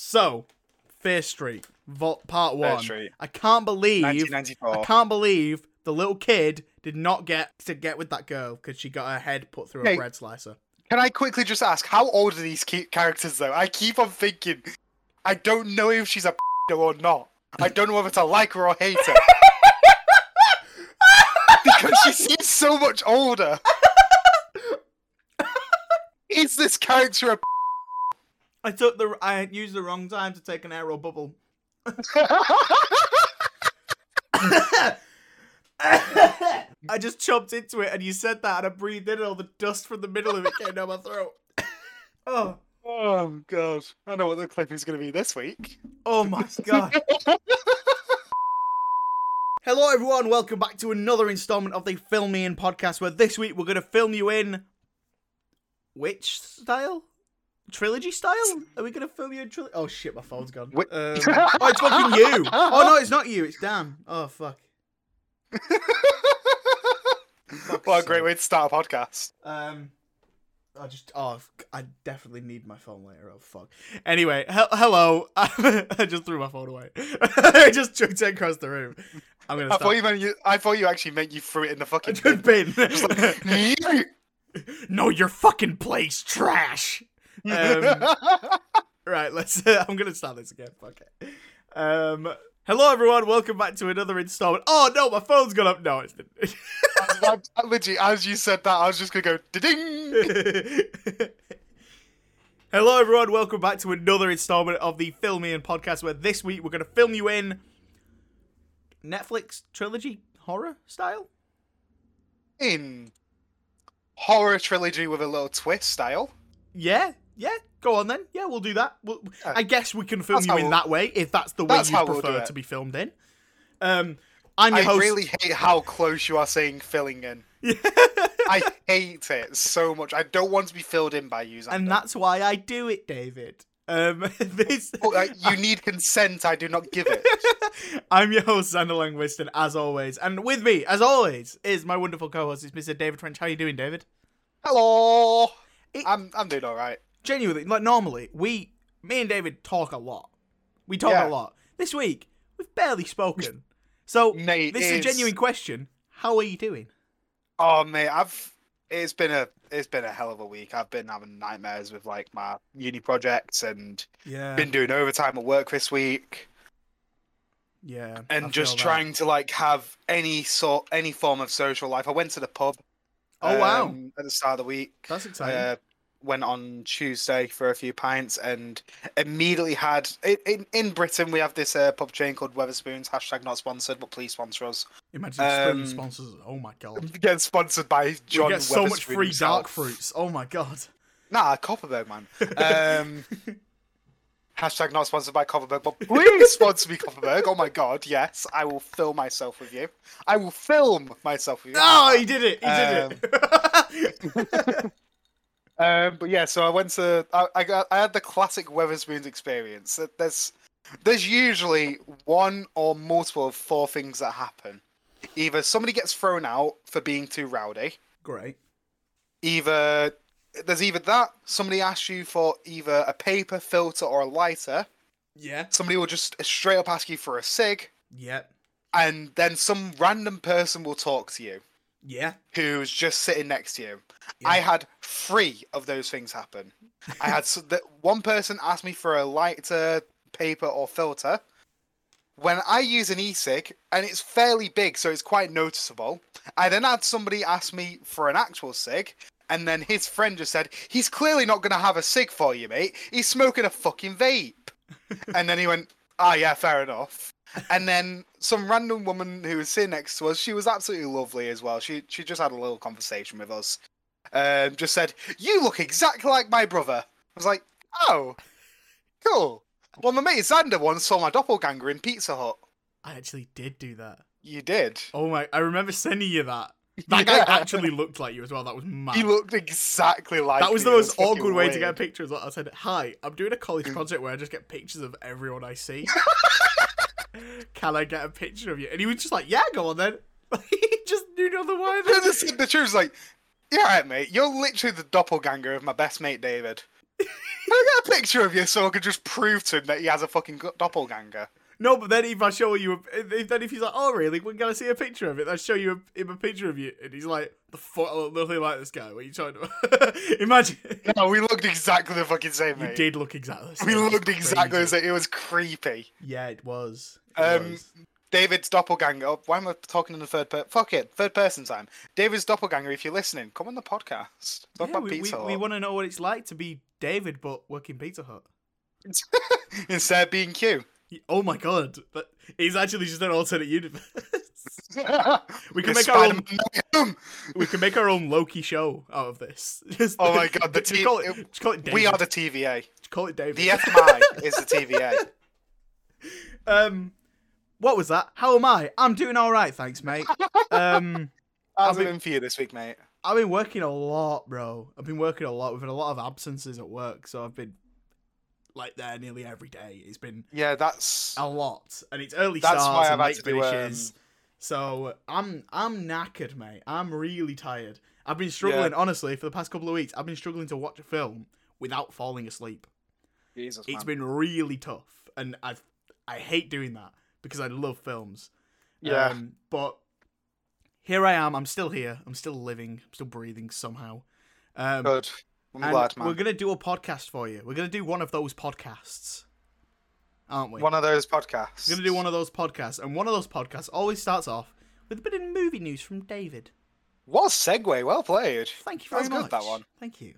So, Fear Street, Vol- Part One. Street. I can't believe. I can't believe the little kid did not get to get with that girl because she got her head put through a bread slicer. Can I quickly just ask, how old are these characters though? I keep on thinking, I don't know if she's a or not. I don't know whether to like her or hate her. because she seems so much older. Is this character a I took the I used the wrong time to take an aero bubble. I just chopped into it and you said that and I breathed in and all the dust from the middle of it came down my throat. oh, Oh god. I know what the clip is gonna be this week. oh my god. Hello everyone, welcome back to another installment of the Film Me In podcast where this week we're going to film you in which style? Trilogy style? Are we to film you in trilogy? Oh shit, my phone's gone. Um, oh, it's fucking you. Oh no, it's not you, it's Dan. Oh fuck. what a great way to start a podcast. Um, I just oh I definitely need my phone later. Oh fuck. Anyway, he- hello. I just threw my phone away. I just chucked it across the room. I'm gonna I stop. thought you meant you I thought you actually meant you threw it in the fucking bin. Just like, no, your fucking place trash. Um, right, let's. I'm gonna start this again. Fuck it. Um, hello everyone. Welcome back to another installment. Oh no, my phone's gone up. No, it's. I, I, literally, as you said that, I was just gonna go ding. Hello, everyone. Welcome back to another installment of the Film Me podcast, where this week we're going to film you in Netflix trilogy horror style. In horror trilogy with a little twist style. Yeah, yeah. Go on then. Yeah, we'll do that. We'll, Yeah. I guess we can film That's you in we'll- that way if that's the way that's you how we'll prefer to be filmed in. Um, I'm your I host. really hate how close you are saying filling in. I hate it so much. I don't want to be filled in by you. Xander. and that's why I do it, David. Um, this. Oh, uh, you need consent. I do not give it. I'm your host, Xander Langwist, and as always, and with me, as always, is my wonderful co-host, it's Mr. David French. How are you doing, David? Hello. It- I'm I'm doing all right. Genuinely, like normally, we, me and David talk a lot. We talk Yeah. a lot. This week, we've barely spoken. So, Mate, this is a genuine question. How are you doing? Oh mate, I've it's been a it's been a hell of a week. I've been having nightmares with like my uni projects and Yeah. been doing overtime at work this week yeah. And just that. trying to like have any sort any form of social life. I went to the pub. Oh, wow. um, At the start of the week, That's exciting. uh, went on Tuesday for a few pints and immediately had in in, in Britain we have this uh, pub chain called Wetherspoons. Hashtag not sponsored, but please sponsor us. Imagine um, sponsors. Oh my god. Get sponsored by John. we get so much free himself. dark fruits. Oh my god. Nah, Kopparberg, man. Um, hashtag not sponsored by Kopparberg, but please sponsor me, Kopparberg. Oh my god, yes, I will film myself with you. I will film myself with you. Oh, he did it. He did it. Um, but yeah, so I went to. I, I got. I had the classic Wetherspoons experience. That There's, there's usually one or multiple of four things that happen. Either somebody gets thrown out for being too rowdy. Great. Either there's either that somebody asks you for either a paper filter or a lighter. Yeah. somebody will just straight up ask you for a cig, Yep. and then some random person will talk to you Yeah. who's just sitting next to you. Yeah. I had three of those things happen. I had s that one person asked me for a lighter, paper, or filter. When I use an e-cig, and it's fairly big, so it's quite noticeable. I then had somebody ask me for an actual cig, and then his friend just said, "He's clearly not going to have a cig for you, mate. He's smoking a fucking vape." and then he went, "Ah, yeah, fair enough." And then some random woman who was sitting next to us, she was absolutely lovely as well. She she just had a little conversation with us. Um, just said, "You look exactly like my brother." I was like, "Oh, cool." Well, my mate Xander once saw my doppelganger in Pizza Hut. I actually did do that. You did. Oh my! I remember sending you that. That guy Yeah. actually looked like you as well. That was mad. He looked exactly like. that was the most fucking awkward way to get a picture. As well. I said, "Hi, I'm doing a college project where I just get pictures of everyone I see. Can I get a picture of you?" And he was just like, "Yeah, go on then." he just knew no other way. The, the truth is like, yeah, right, mate. You're literally the doppelganger of my best mate David. Can I get a picture of you so I can just prove to him that he has a fucking doppelganger? No, but then if I show you, a, if, then if he's like, "Oh, really? We're gonna see a picture of it," I show you a, him a picture of you, and he's like, "The fuck? I look nothing like this guy." What are you trying to imagine? No, we looked exactly the fucking same, You mate. did look exactly. the We same. It's looked exactly the same. It was creepy. Yeah, it was. It Um, was. David's doppelganger. Oh, why am I talking in the third person? Fuck it, third person time. David's doppelganger. If you're listening, come on the podcast. Talk Yeah, about we, we, we want to know what it's like to be David, but working Pizza Hut. Instead of being Q. Oh my god, but he's actually just an alternate universe. we can make our own. Spider-Man No Way We can make our own Loki show out of this. Just- Oh my God, the T- call it, just call it David. We are the TVA. Just call it David. The FMI is the TVA. um, what was that? How am I? I'm doing all right, thanks, mate. Um, How's I've it been- been for you this week, mate? I've been working a lot, bro. I've been working a lot. We've had a lot of absences at work, so I've been like there nearly every day. It's been Yeah, that's a lot, and it's early That's starts and late to do, um, finishes. So I'm I'm knackered, mate. I'm really tired. I've been struggling, honestly, for the past couple of weeks. I've been struggling to watch a film without falling asleep. Jesus. It's man. been really tough, and I I hate doing that because I love films. Yeah. Um, but here I am. I'm still here. I'm still living. I'm still breathing somehow. Um, good. I'm glad, man. We're gonna do a podcast for you. We're gonna do one of those podcasts, aren't we? One of those podcasts. We're gonna do one of those podcasts, and one of those podcasts always starts off with a bit of movie news from David. What a segue. Well played. Thank you That very was much. good, that one. Thank you.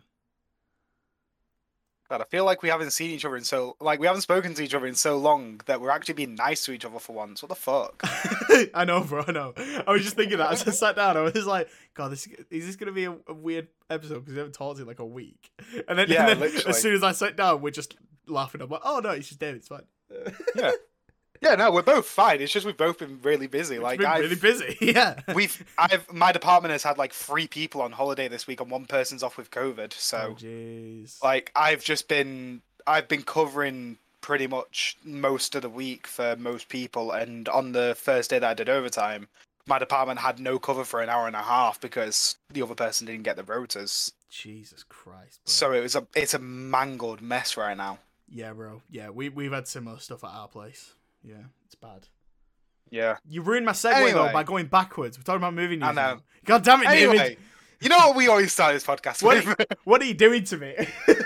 God, I feel like we haven't seen each other in so like we haven't spoken to each other in so long that we're actually being nice to each other for once. What the fuck? I know, bro. I know. I was just thinking that as I sat down. I was like, "God, this is this gonna be a, a weird episode because we haven't talked in like a week." And then, Yeah, and then as soon as I sat down, we're just laughing. I'm like, "Oh no, it's just David. It's fine." yeah. Yeah, no, we're both fine. It's just we've both been really busy. It's Like been I've really busy. yeah. we've I've my department has had like three people on holiday this week and one person's off with COVID. So Oh like I've just been I've been covering pretty much most of the week for most people and on the first day that I did overtime, my department had no cover for an hour and a half because the other person didn't get the rotas. Jesus Christ. Bro. So it was a it's a mangled mess right now. yeah, bro. Yeah, we we've had similar stuff at our place. Yeah, it's bad. Yeah. You ruined my segue though by going backwards. We're talking about movie news. I know. now. God damn it, Anyway, David. you know what we always start this podcast What with? are, what are you doing to me?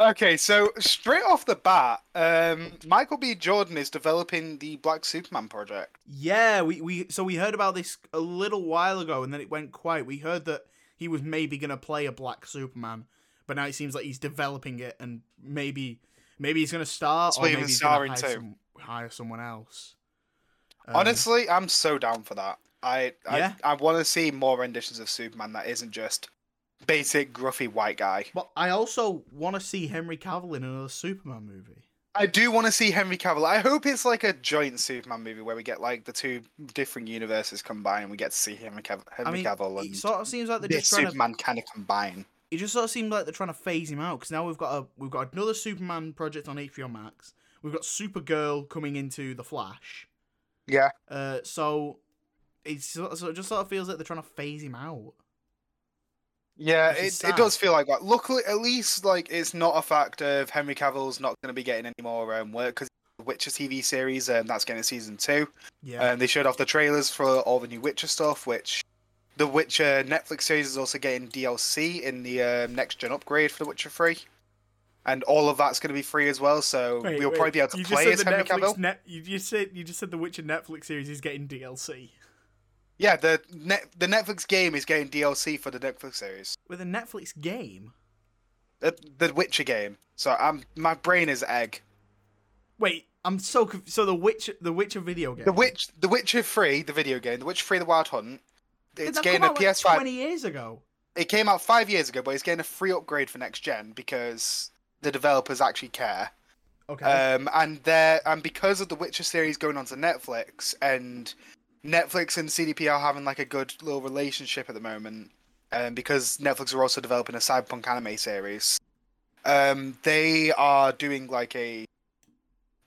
Okay, so straight off the bat, um, Michael B. Jordan is developing the Black Superman project. yeah, we, we so we heard about this a little while ago, and then it went quiet. We heard that he was maybe gonna play a Black Superman, but now it seems like he's developing it, and maybe maybe he's gonna start. That's or what he maybe was he's gonna starring hire, too. some, hire someone else. Um, Honestly, I'm so down for that. I Yeah. I, I want to see more renditions of Superman that isn't just basic gruffy white guy. but I also want to see Henry Cavill in another Superman movie. I do want to see Henry Cavill. I hope it's like a joint Superman movie where we get like the two different universes combined and we get to see Henry, Cav- Henry I mean, Cavill it sort of seems like they're just trying to Superman kind of combine. it just sort of seems like they're trying to phase him out because now we've got a we've got another Superman project on HBO Max. We've got Supergirl coming into the Flash. Yeah. Uh, so it's so it just sort of feels like they're trying to phase him out. Yeah, it, it does feel like that. Luckily, at least like it's not a fact of Henry Cavill's not going to be getting any more um, work because the Witcher TV series um, that's getting a season two. Yeah. Um, they showed off the trailers for all the new Witcher stuff, which the Witcher Netflix series is also getting DLC in the um, next gen upgrade for the Witcher Three, and all of that's going to be free as well. So Wait, we'll wait, probably be able to you just play said as the Henry Netflix Cavill. Net, you just said you just said the Witcher Netflix series is getting DLC Yeah, the net the Netflix game is getting DLC for the Netflix series, with a Netflix game. the, the Witcher game. So I'm my brain is egg. Wait, I'm so conf- so the Witcher the Witcher video game. The Witch, The Witcher Three, the video game, The Witcher Three: The Wild Hunt. It's getting a like, PS5. twenty years ago. It came out five years ago, but it's getting a free upgrade for next gen because the developers actually care. Okay. Um, and there, and because of the Witcher series going on to Netflix, and Netflix and CDP are having like a good little relationship at the moment, and because Netflix are also developing a cyberpunk anime series, um, they are doing like a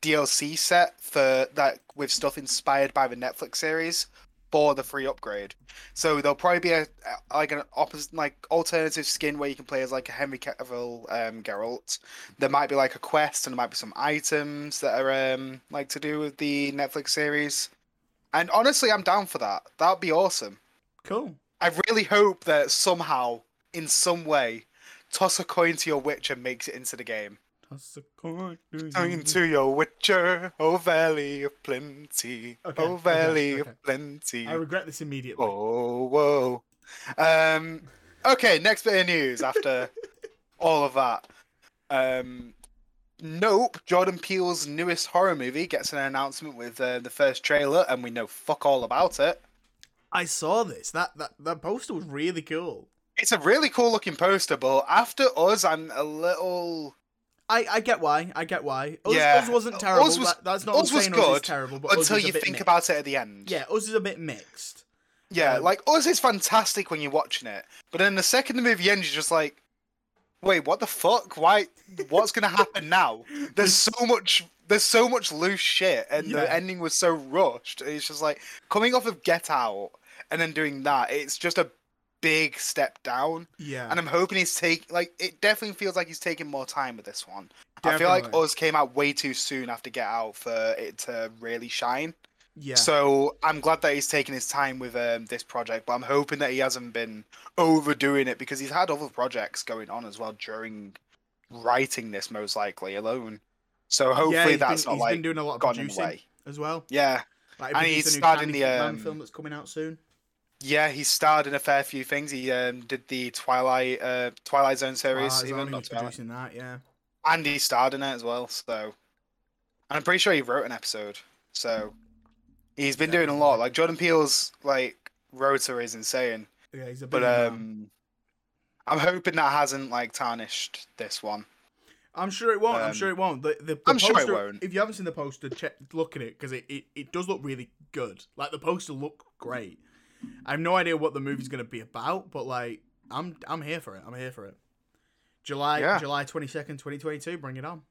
DLC set for that with stuff inspired by the Netflix series, for the free upgrade. So there'll probably be a like an opposite like alternative skin where you can play as like a Henry Cavill um, Geralt. There might be like a quest and there might be some items that are um like to do with the Netflix series. And honestly, I'm down for that. That'd be awesome. Cool. I really hope that somehow, in some way, toss a coin to your Witcher makes it into the game. A coin to Coin you. to your Witcher, oh valley of plenty, Okay, oh okay, valley okay. of plenty. I regret this immediately. Oh, whoa. Um, okay, next bit of news after all of that. Um, Nope, Jordan Peele's newest horror movie gets an announcement with uh, the first trailer, and we know fuck all about it. I saw this. That that that poster was really cool. It's a really cool looking poster, but after us, I'm a little. I, I get why. I get why. Us, Yeah, us wasn't terrible. Us was- that, that's not Us was saying Us good terrible, but until you think mixed. about it at the end. Yeah, us is a bit mixed. Yeah, Um, like us is fantastic when you're watching it, but then the second the movie ends, you're just like, wait, what the fuck? Why? What's gonna happen now? There's so much. There's so much loose shit, and Yeah. the ending was so rushed. It's just like coming off of Get Out and then doing that. It's just a big step down, Yeah. and I'm hoping he's take like it. Definitely feels like he's taking more time with this one. I feel like Definitely. Us came out way too soon after Get Out for it to really shine. yeah. So I'm glad that he's taking his time with um, this project, but I'm hoping that he hasn't been overdoing it because he's had other projects going on as well during writing this, most likely alone. So hopefully he's that's been, not he's like been doing a lot of gone in the producing way. as well. Yeah, Like, And he's produced a new in the, um, film that's coming out soon. Yeah, he starred in a fair few things. He um, did the Twilight uh, Twilight Zone series, Twilight even Zone, not he's Twilight. producing that. Yeah. and he starred in it as well. So, and I'm pretty sure he wrote an episode. So, he's been doing a lot. Like Jordan Peele's like rotor is insane. Yeah, he's a But busy man. um, I'm hoping that hasn't like tarnished this one. I'm sure it won't. I'm um, sure it won't. The, the, the I'm sure it won't. If you haven't seen the poster, check look at it because it, it, it does look really good. Like the poster look great. I have no idea what the movie's gonna be about, but like I'm I'm here for it. I'm here for it. July Yeah. July twenty second, twenty twenty two. Bring it on.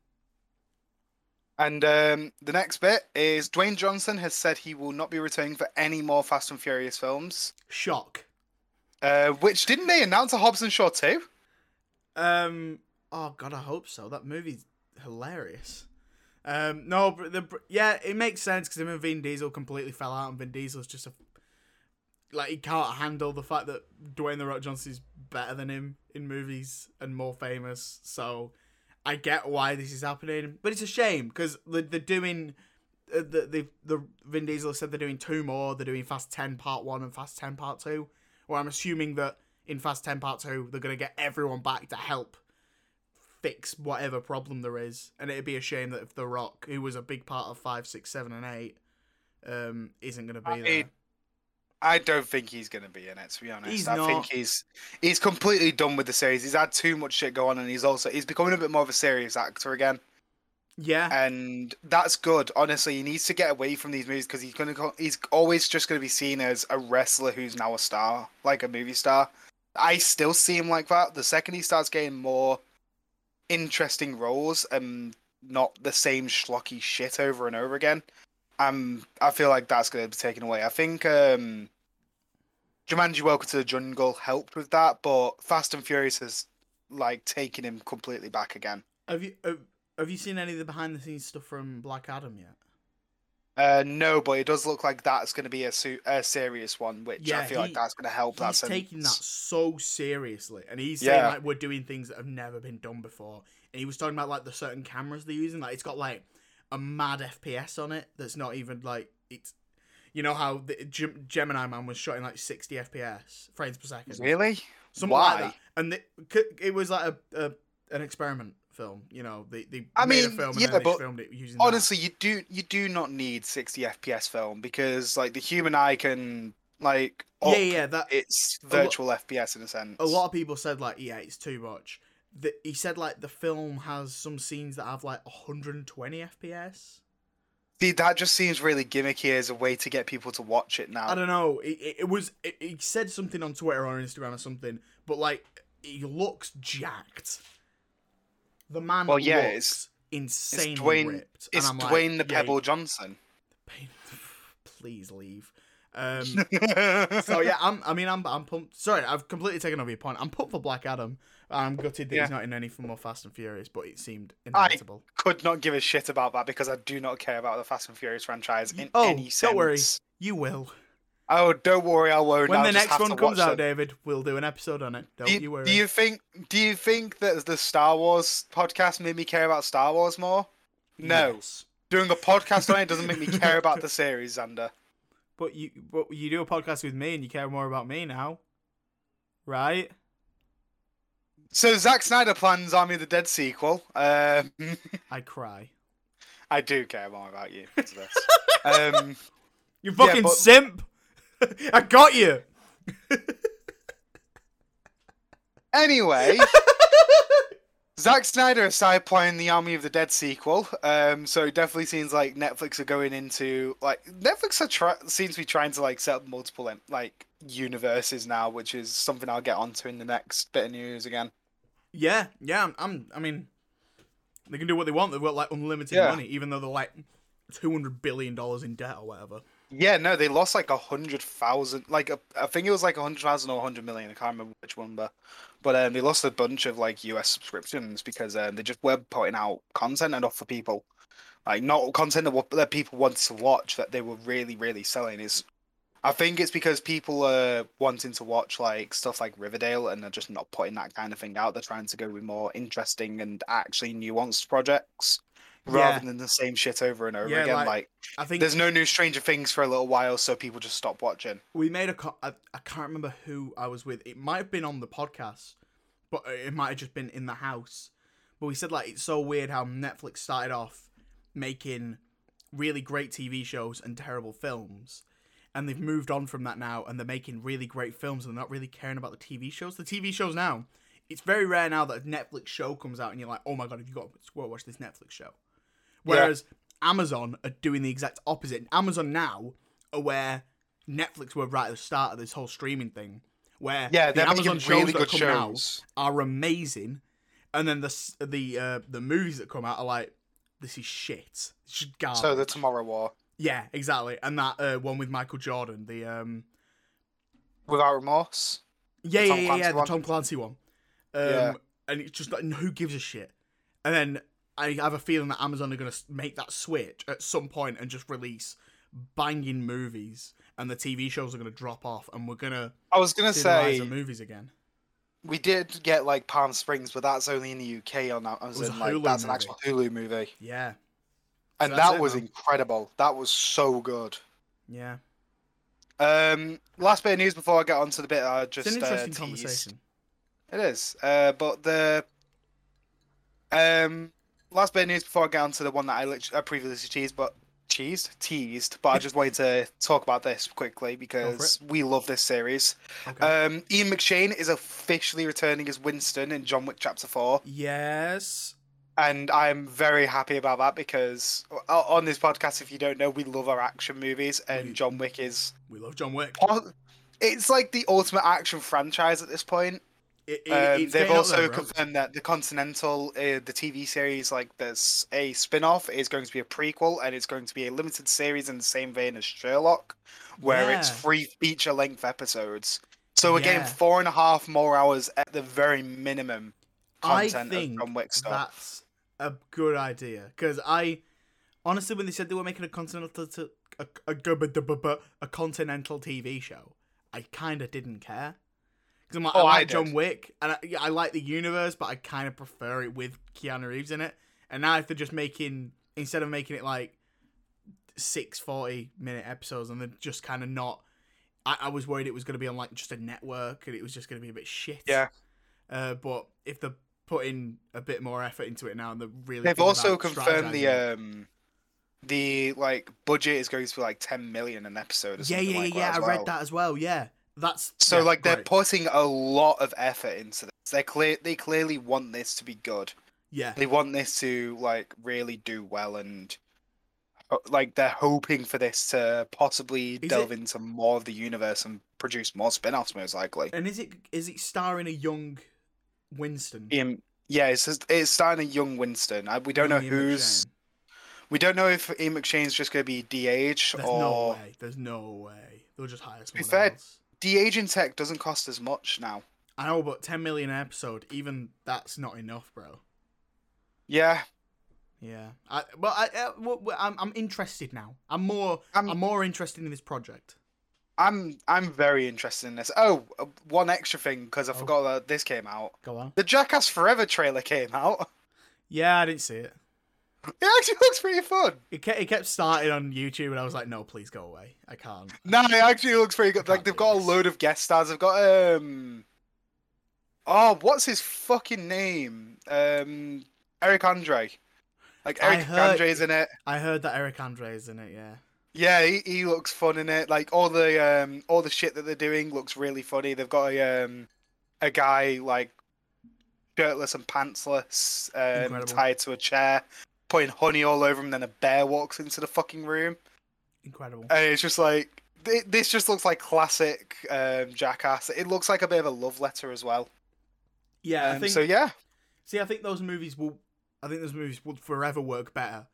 And um, the next bit is Dwayne Johnson has said he will not be returning for any more Fast and Furious films. Shock. Uh, which didn't they announce a Hobbs and Shaw too? Um. Oh God, I hope so. That movie's hilarious. Um. No, but the yeah, it makes sense because him and Vin Diesel completely fell out, and Vin Diesel's just a like he can't handle the fact that Dwayne the Rock Johnson's better than him in movies and more famous. So I get why this is happening, but it's a shame because they're, they're doing. Uh, the, the the Vin Diesel said they're doing two more. They're doing Fast Ten Part One and Fast Ten Part Two. Well, I'm assuming that in Fast Ten Part Two they're gonna get everyone back to help fix whatever problem there is, and it'd be a shame that if The Rock, who was a big part of five, six, seven, and eight, um, isn't gonna be I- there. I don't think he's going to be in it. To be honest, He's I think not. he's he's completely done with the series. He's had too much shit go on, and he's also he's becoming a bit more of a serious actor again. Yeah, and that's good. Honestly, he needs to get away from these movies because he's gonna go, he's always just gonna be seen as a wrestler who's now a star, like a movie star. I still see him like that. The second he starts getting more interesting roles and not the same schlocky shit over and over again, um, I feel like that's gonna be taken away. I think um, Jumanji: Welcome to the Jungle helped with that, but Fast and Furious has like taken him completely back again. have you have, have you seen any of the behind the scenes stuff from Black Adam yet? Uh, no, but it does look like that's going to be a, su- a serious one, which Yeah, I feel like that's going to help that. He's taking that so seriously, and he's saying Yeah. like we're doing things that have never been done before. And he was talking about like the certain cameras they're using, like it's got like a mad FPS on it that's not even like it's. You know how the Gem- Gemini Man was shot in like 60 FPS frames per second. Really? Something Why? like that. And the, it was like a, a an experiment film. You know, they, they I made a mean, film and yeah, then they filmed it using that. Honestly, you do you do not need 60 FPS film because like the human eye can like Yeah, yeah, that its a virtual FPS in a sense. a lot of people said like, yeah, it's too much. The, he said like the film has some scenes that have like 120 FPS. See, that just seems really gimmicky as a way to get people to watch it now. I don't know. It, it, it was. It, he said something on Twitter or Instagram or something, but like he looks jacked. The man Well, yeah, looks it's- insanely Dwayne- ripped. It's and I'm Dwayne like, the yeah, Pebble Johnson. Please leave. Um, so yeah, I'm. I mean, I'm. I'm pumped. Sorry, I've completely taken over your point. I'm pumped for Black Adam. I'm gutted that Yeah. he's not in any for more Fast and Furious, but it seemed impossible. I- could not give a shit about that because I do not care about the Fast and Furious franchise in Oh, any sense. don't worry. You will. Oh, don't worry, I won't. when I'll the next one comes out, them. David, we'll do an episode on it. Don't do you, you, worry. do you think? Do you think that the Star Wars podcast made me care about Star Wars more? No, Yes. doing a podcast on it doesn't make me care about the series, Xander. But you, but you do a podcast with me, and you care more about me now, right? So Zack Snyder plans Army of the Dead sequel. Um, I cry. I do care more about you because this. um, You fucking but- simp! I got you. anyway, Zack Snyder is side playing the Army of the Dead sequel. Um, so it definitely seems like Netflix are going into like Netflix are try- seems to be trying to like set up multiple like universes now, which is something I'll get onto in the next bit of news again. Yeah, yeah. I'm, I'm. I mean, they can do what they want. They've got like unlimited Yeah. money, even though they're like two hundred billion dollars in debt or whatever. Yeah, no, they lost like a hundred thousand. Like a, I think it was like a hundred thousand or a hundred million. I can't remember which one, but but um, they lost a bunch of like US subscriptions because um, they just were putting out content enough for people, like not content that, that people wanted to watch that they were really really selling. Is I think it's because people are wanting to watch like stuff like Riverdale and they're just not putting that kind of thing out. They're trying to go with more interesting and actually nuanced projects rather Yeah. than the same shit over and over Yeah, again. like- like I think there's no new Stranger Things for a little while, so people just stop watching. we made a. Co- I, I can't remember who I was with. It might have been on the podcast, but it might have just been in the house. But we said like it's so weird how Netflix started off making really great TV shows and terrible films, and they've moved on from that now, and they're making really great films, and they're not really caring about the TV shows. The TV shows now, it's very rare now that a Netflix show comes out and you're like, oh my god, have you got to go watch this Netflix show? Whereas Amazon are doing the exact opposite. Amazon now are where Netflix were right at the start of this whole streaming thing, where Yeah, the Amazon shows really that come out are amazing, and then the the uh, the movies that come out are like, this is shit. It's just garbage. So the Tomorrow War, yeah, exactly. And that uh, one with Michael Jordan, the um, Without Remorse. yeah, yeah, Tom yeah, Clancy yeah, the one? Tom Clancy one. Um, Yeah. and it's just like who gives a shit. And then I have a feeling that Amazon are going to make that switch at some point and just release banging movies, and the TV shows are going to drop off, and we're going to I was gonna see the say movies again. we did get like Palm Springs, but that's only in the UK on that. As was in, a like that's an actual Hulu movie, Yeah, and that's that it was incredible. That was so good. yeah. Um, last bit of news before I get on to the bit I just It's an interesting uh, conversation. It is. Uh, but the um last bit of news before I get on to the one that I literally I previously teased, but teased teased. But I just wanted to talk about this quickly because we love this series. Okay. Um, Ian McShane is officially returning as Winston in John Wick Chapter Four, yes. And I'm very happy about that because on this podcast, if you don't know, we love our action movies, and We- John Wick is We love John Wick. it's like the ultimate action franchise at this point. It, it, Um, they've also there, confirmed that the Continental, uh, the TV series, like there's a spin-off, is going to be a prequel, and it's going to be a limited series in the same vein as Sherlock, where it's three feature-length episodes. So we're getting four and a half more hours at the very minimum I think of John Wick stuff. that's a good idea because I honestly, when they said they were making a continental to, a, a, a, a continental TV show, I kind of didn't care because I'm like, Oh, I I like John. Wick and I, yeah, I like the universe, but I kind of prefer it with Keanu Reeves in it. And now if they're just making instead of making it like six 40 minute episodes and they're just kind of not. I, I was worried it was going to be on like just a network and it was just going to be a bit shit. Yeah. Uh, but if they're putting a bit more effort into it now and they're really They've also confirmed the um, the like budget is going to be like ten million an episode. Or yeah, something yeah, like yeah, yeah. I as read that as well. Yeah, that's So yeah, like they're putting a lot of effort into this. They clear they clearly want this to be good. yeah, They want this to like really do well and uh, like they're hoping for this to possibly Is delve it- into more of the universe and produce more spin-offs most likely. and is it is it starring a young Winston? Ian, yeah, it's just, it's starting a young Winston. I, we don't know who's McShane? We don't know if Ian McShane's just going to be de-age There's or no way. There's no way. They'll just hire someone fair- else. de-aging tech doesn't cost as much now. I know, but 10 million an episode, even that's not enough, bro. Yeah, Yeah. I, but I, uh, w- w- I'm, I'm interested now. I'm more. I'm- I'm more interested in this project. I'm I'm very interested in this. Oh, uh, one extra thing because I Oh. forgot that this came out. Go on. The Jackass Forever trailer came out. Yeah, I didn't see it. It actually looks pretty fun. It kept, it kept starting on YouTube, and I was like, no, please go away. I can't. No, it actually looks pretty good. Like they've got a load of guest stars. They've got um, oh, what's his fucking name? Um, Eric Andre. Like Eric heard- Andre's in it. I heard that Eric Andre is in it, yeah. Yeah, he, he looks fun in it. Like all the um all the shit that they're doing looks really funny. They've got a um a guy like shirtless and pantsless, um, Incredible. tied to a chair, putting honey all over him. Then a bear walks into the fucking room, Incredible. and it's just like thi- this just looks like classic um, Jackass. It looks like a bit of a love letter as well. Yeah, I Um, think. so yeah, See, I think those movies will. I think those movies would forever work better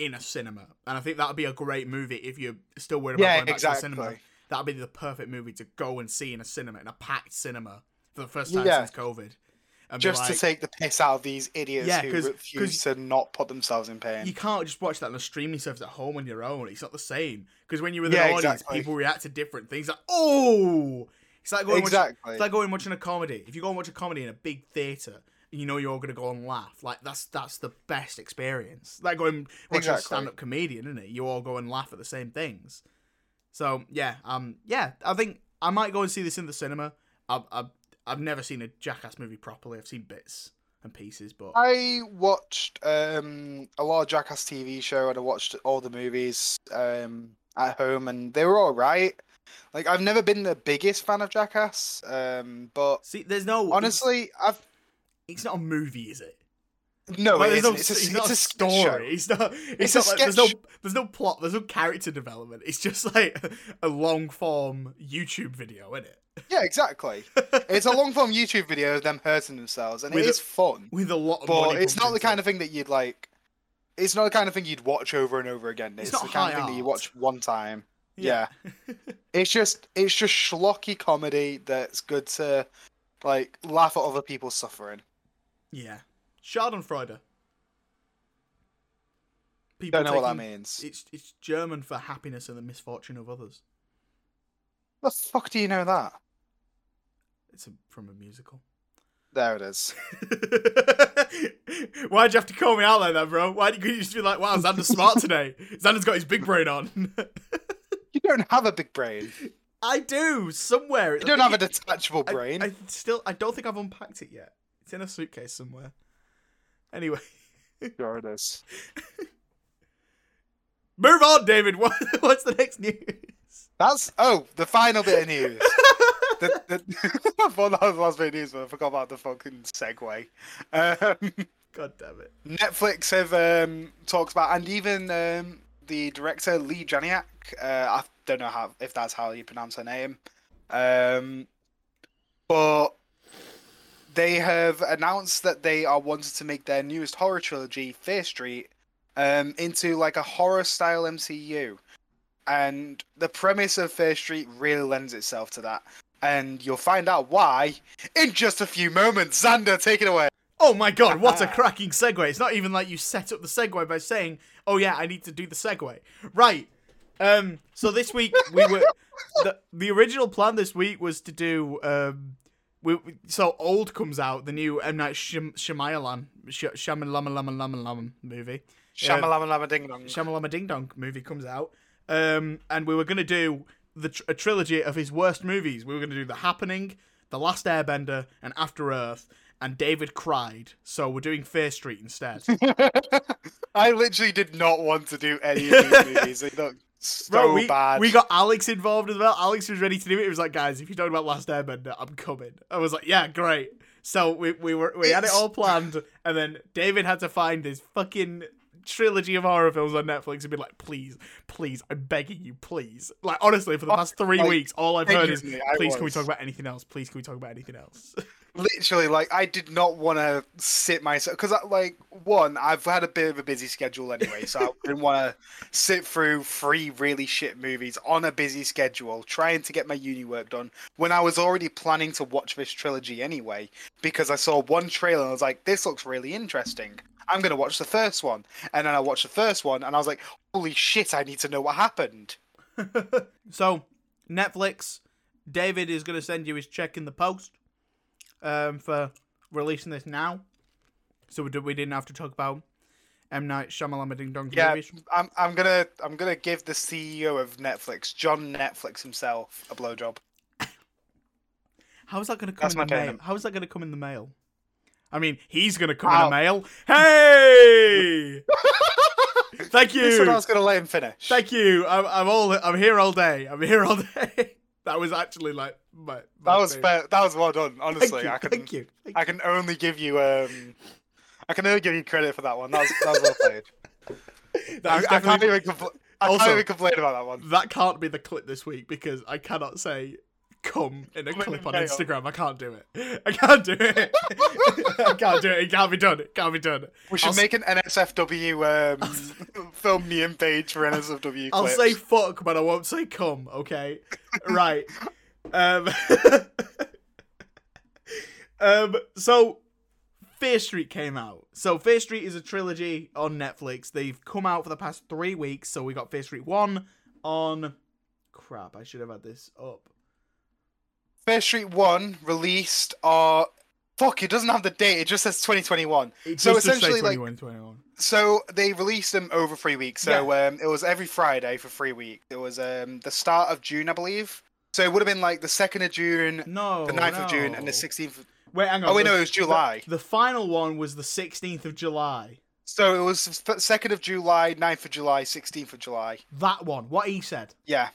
in a cinema, and I think that'd be a great movie if you're still worried about yeah, going back to the exactly. cinema. That'd be the perfect movie to go and see in a cinema, in a packed cinema, for the first time Yeah. since COVID. And Just like, to take the piss out of these idiots Yeah, who refuse to not put themselves in pain. you can't just watch that on a streaming service at home on your own. It's not the same because when you're with an audience, exactly. people react to different things. Like, oh, it's like going exactly. It's like going watching a comedy. If you go and watch a comedy in a big theater, you know you're all gonna go and laugh. Like that's that's the best experience. Like going watching a stand-up comedian, isn't it? You all go and laugh at the same things. So yeah, um, yeah, I think I might go and see this in the cinema. I've I've, I've never seen a Jackass movie properly. I've seen bits and pieces, but I watched um, a lot of Jackass TV show and I watched all the movies um, at home and they were all right. Like I've never been the biggest fan of Jackass, um, but see, there's no honestly, I've it's, it's not a movie, is it? no, Like, it no, isn't. It's a, it's it's not a a story. It's not. It's, It's a not like, there's no. sketch. There's no plot. There's no character development. It's just like a long form YouTube video, isn't it? Yeah, exactly. it's a long form YouTube video of them hurting themselves, and With it a- is fun. With a lot of But it's not the kind of thing that you'd like. It's not the kind of thing you'd watch over and over again. It's It's, not the kind of thing that you watch one time. Yeah. It's just it's just schlocky comedy that's good to like laugh at other people's suffering. Yeah. Schadenfreude. People Don't know what that means. It's it's German for happiness and the misfortune of others. The fuck do you know that? It's a, from a musical. There it is. Why'd you have to call me out like that, bro? Why did you just be like, wow, Xander's smart today? Xander's got his big brain on. You don't have a big brain. I do somewhere. You don't have a detachable I- brain. I, still, I don't think I've unpacked it yet. It's in a suitcase somewhere. Anyway, Sure it is. move on, David. What, what's the next news? That's oh, the final bit of news. the, the, I thought that was the last bit of news, but I forgot about the fucking segue. Um, God damn it. Netflix have um, talked about, and even um, the director Leigh Janiak. Uh, I don't know how if that's how you pronounce her name, um, but they have announced that they are wanting to make their newest horror trilogy, Fear Street, um, into like a horror style MCU. And the premise of Fear Street really lends itself to that. And you'll find out why in just a few moments. Xander, take it away. Oh my god, what a cracking segue. It's not even like you set up the segue by saying, oh yeah, I need to do the segue. Right. Um, so this week we were the, the original plan this week was to do um we, we- so old comes out the new M Night Shyam- Shyamalan Sh- Shyamalan Laman Laman Laman movie Yeah. Shamalama lama ding dong. Shamalama Ding Dong movie comes out um and we were gonna do the tr- a trilogy of his worst movies we were gonna do The Happening The Last Airbender and After Earth and David cried so we're doing Fear Street instead I literally did not want to do any of these movies. They look so Bro, we, bad. we got Alex involved as well. Alex was ready to do it. He was like, "Guys, if you're talking about Last Airbender, I'm coming." I was like, "Yeah, great." So we we were we had it all planned, and then David had to find this fucking trilogy of horror films on Netflix and be like, "Please, please, I'm begging you, please." Like honestly, for the oh, past three Like, weeks, all I've heard is, I "Please, can we talk about anything else? Please, can we talk about anything else?" literally like I did not want to sit myself because like one I've had a bit of a busy schedule anyway, so I didn't want to sit through three really shit movies on a busy schedule trying to get my uni work done when I was already planning to watch this trilogy anyway because I saw one trailer and I was like, this looks really interesting. I'm gonna watch the first one, and then I watched the first one and I was like, holy shit, I need to know what happened. so, Netflix, David is going to send you his check in the post um, for releasing this now. So we, we didn't have to talk about M Night Shyamalan Ding Dong Yeah. I'm I'm gonna I'm gonna give the CEO of Netflix, John Netflix himself, a blowjob. How is that to come That's in the mail? How is that to come in the mail? I mean, he's to come in the mail. Hey! Thank said I you. was gonna let him finish? Thank you. I'm, I'm all. I'm here all day. I'm here all day. that was actually like my. my that was fair. That was well done. Thank Honestly, you. I can Thank you. Thank I can only give you um I can only give you credit for that one. That was that was well played. I, That was I can't even compl- I Also- can't even complain about that one. That can't be the clip this week because I cannot say come in a clip on. Instagram. I can't do it. I can't do it. I can't do it. It can't be done. It can't be done. We should I'll make an NSFW um, film meme page for NSFW. I'll clips. say fuck, but I won't say come. Okay, right. Um. um. So, Fear Street came out. So, Fear Street is a trilogy on Netflix. They've come out for the past three weeks. So we got Fear Street one on. Crap! I should have had this up. Fear Street One released. Uh, fuck, it doesn't have the date. It just says 2021. It So essentially, like- 21, 21. So they released them over three weeks. So um, it was every Friday for three weeks. It was um the start of June, I believe. So it would have been like the second of June, No, the 9th of June, and the sixteenth. Of... Wait, hang on. Oh wait, the- no, it was July. The, the final one was the 16th of July. So it was second of July, 9th of July, sixteenth of July. That one. What he said. Yeah,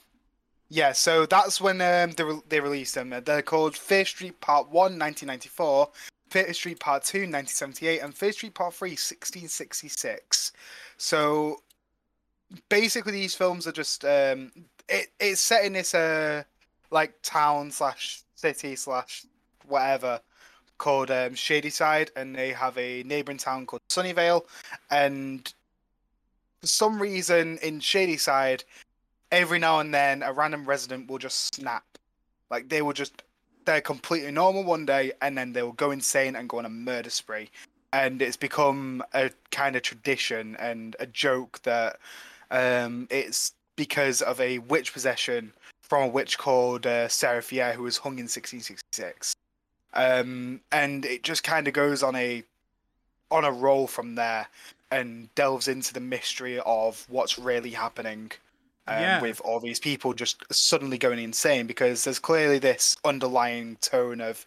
yeah. So that's when um, they re- they released them. They're called Fear Street Part 1, 1994, Fear Street Part 2, 1978, and Fear Street Part 3, 1666. So basically, these films are just um, it, it's set in this uh like town slash city slash whatever called um, Shadyside, and they have a neighboring town called Sunnyvale, and for some reason in Shadyside, every now and then a random resident will just snap, like they will just they're completely normal one day, and then they will go insane and go on a murder spree, and it's become a kind of tradition and a joke that um, it's because of a witch possession from a witch called uh, Fier, who was hung in 1666 um, and it just kind of goes on a on a roll from there and delves into the mystery of what's really happening um, Yeah. with all these people just suddenly going insane because there's clearly this underlying tone of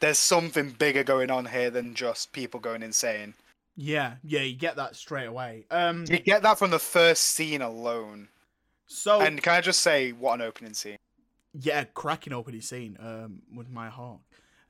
there's something bigger going on here than just people going insane. Yeah, yeah, you get that straight away. Um, You get that from the first scene alone. so And can I just say, what an opening scene! yeah, cracking opening scene. Um, with my heart.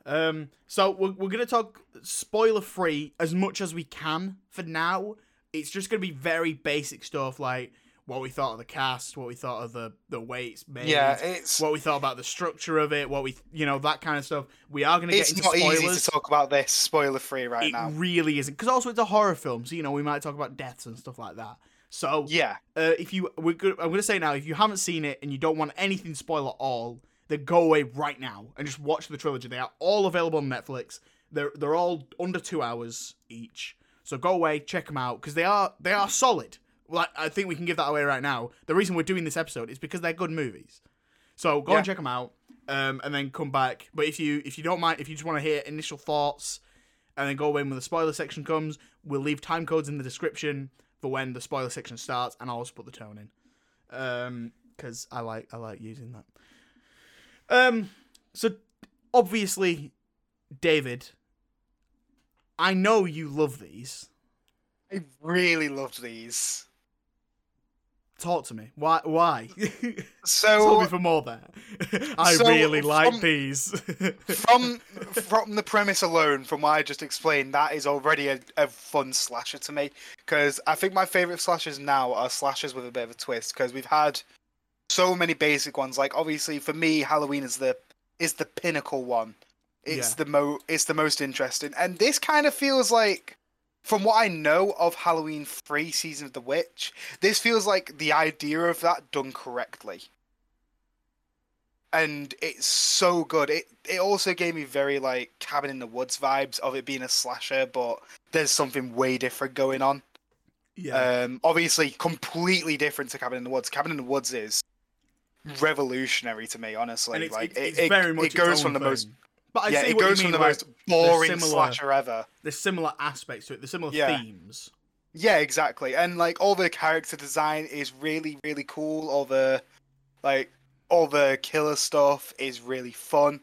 Um, so we're we're gonna talk spoiler free as much as we can for now. It's just gonna be very basic stuff like what we thought of the cast, what we thought of the the way it's made. Yeah, it's what we thought about the structure of it, what we, you know, that kind of stuff. We are going to get it's into not spoilers. easy to talk about this spoiler free right it now. It really isn't, because also it's a horror film, so you know we might talk about deaths and stuff like that. So Yeah, uh, if you, we're good, I'm going to say now, if you haven't seen it and you don't want anything spoiler at all, then go away right now and just watch the trilogy. They are all available on Netflix. They're they're all under two hours each. So go away, check them out because they are they are solid. Like I think we can give that away right now. The reason we're doing this episode is because they're good movies. So go and check them out, um, and then come back. But if you if you don't mind, if you just want to hear initial thoughts, and then go away when the spoiler section comes, we'll leave time codes in the description for when the spoiler section starts, and I'll also put the tone in, um, because I like I like using that. Um, so obviously, David, I know you love these. I really loved these. Talk to me. Why? Why? So me for more there. I so really like from- these. from from the premise alone, from what I just explained, that is already a, a fun slasher to me. Because I think my favorite slashers now are slashers with a bit of a twist. Because we've had so many basic ones. Like obviously for me, Halloween is the is the pinnacle one It's Yeah. the mo it's the most interesting. And this kind of feels like from what I know of Halloween 3 Season of the Witch, this feels like the idea of that done correctly. And it's so good. It it also gave me very like Cabin in the Woods vibes of it being a slasher, but there's something way different going on. Yeah. Um, obviously, completely different to Cabin in the Woods. Cabin in the Woods is revolutionary to me, honestly. it's, like it's, it, it's it, very much it goes from the most. But I yeah, see it what goes you from mean, the most boring similar- slasher ever. There's similar aspects to it. There's similar Yeah. themes. Yeah, exactly. And like all the character design is really, really cool. All the like all the killer stuff is really fun.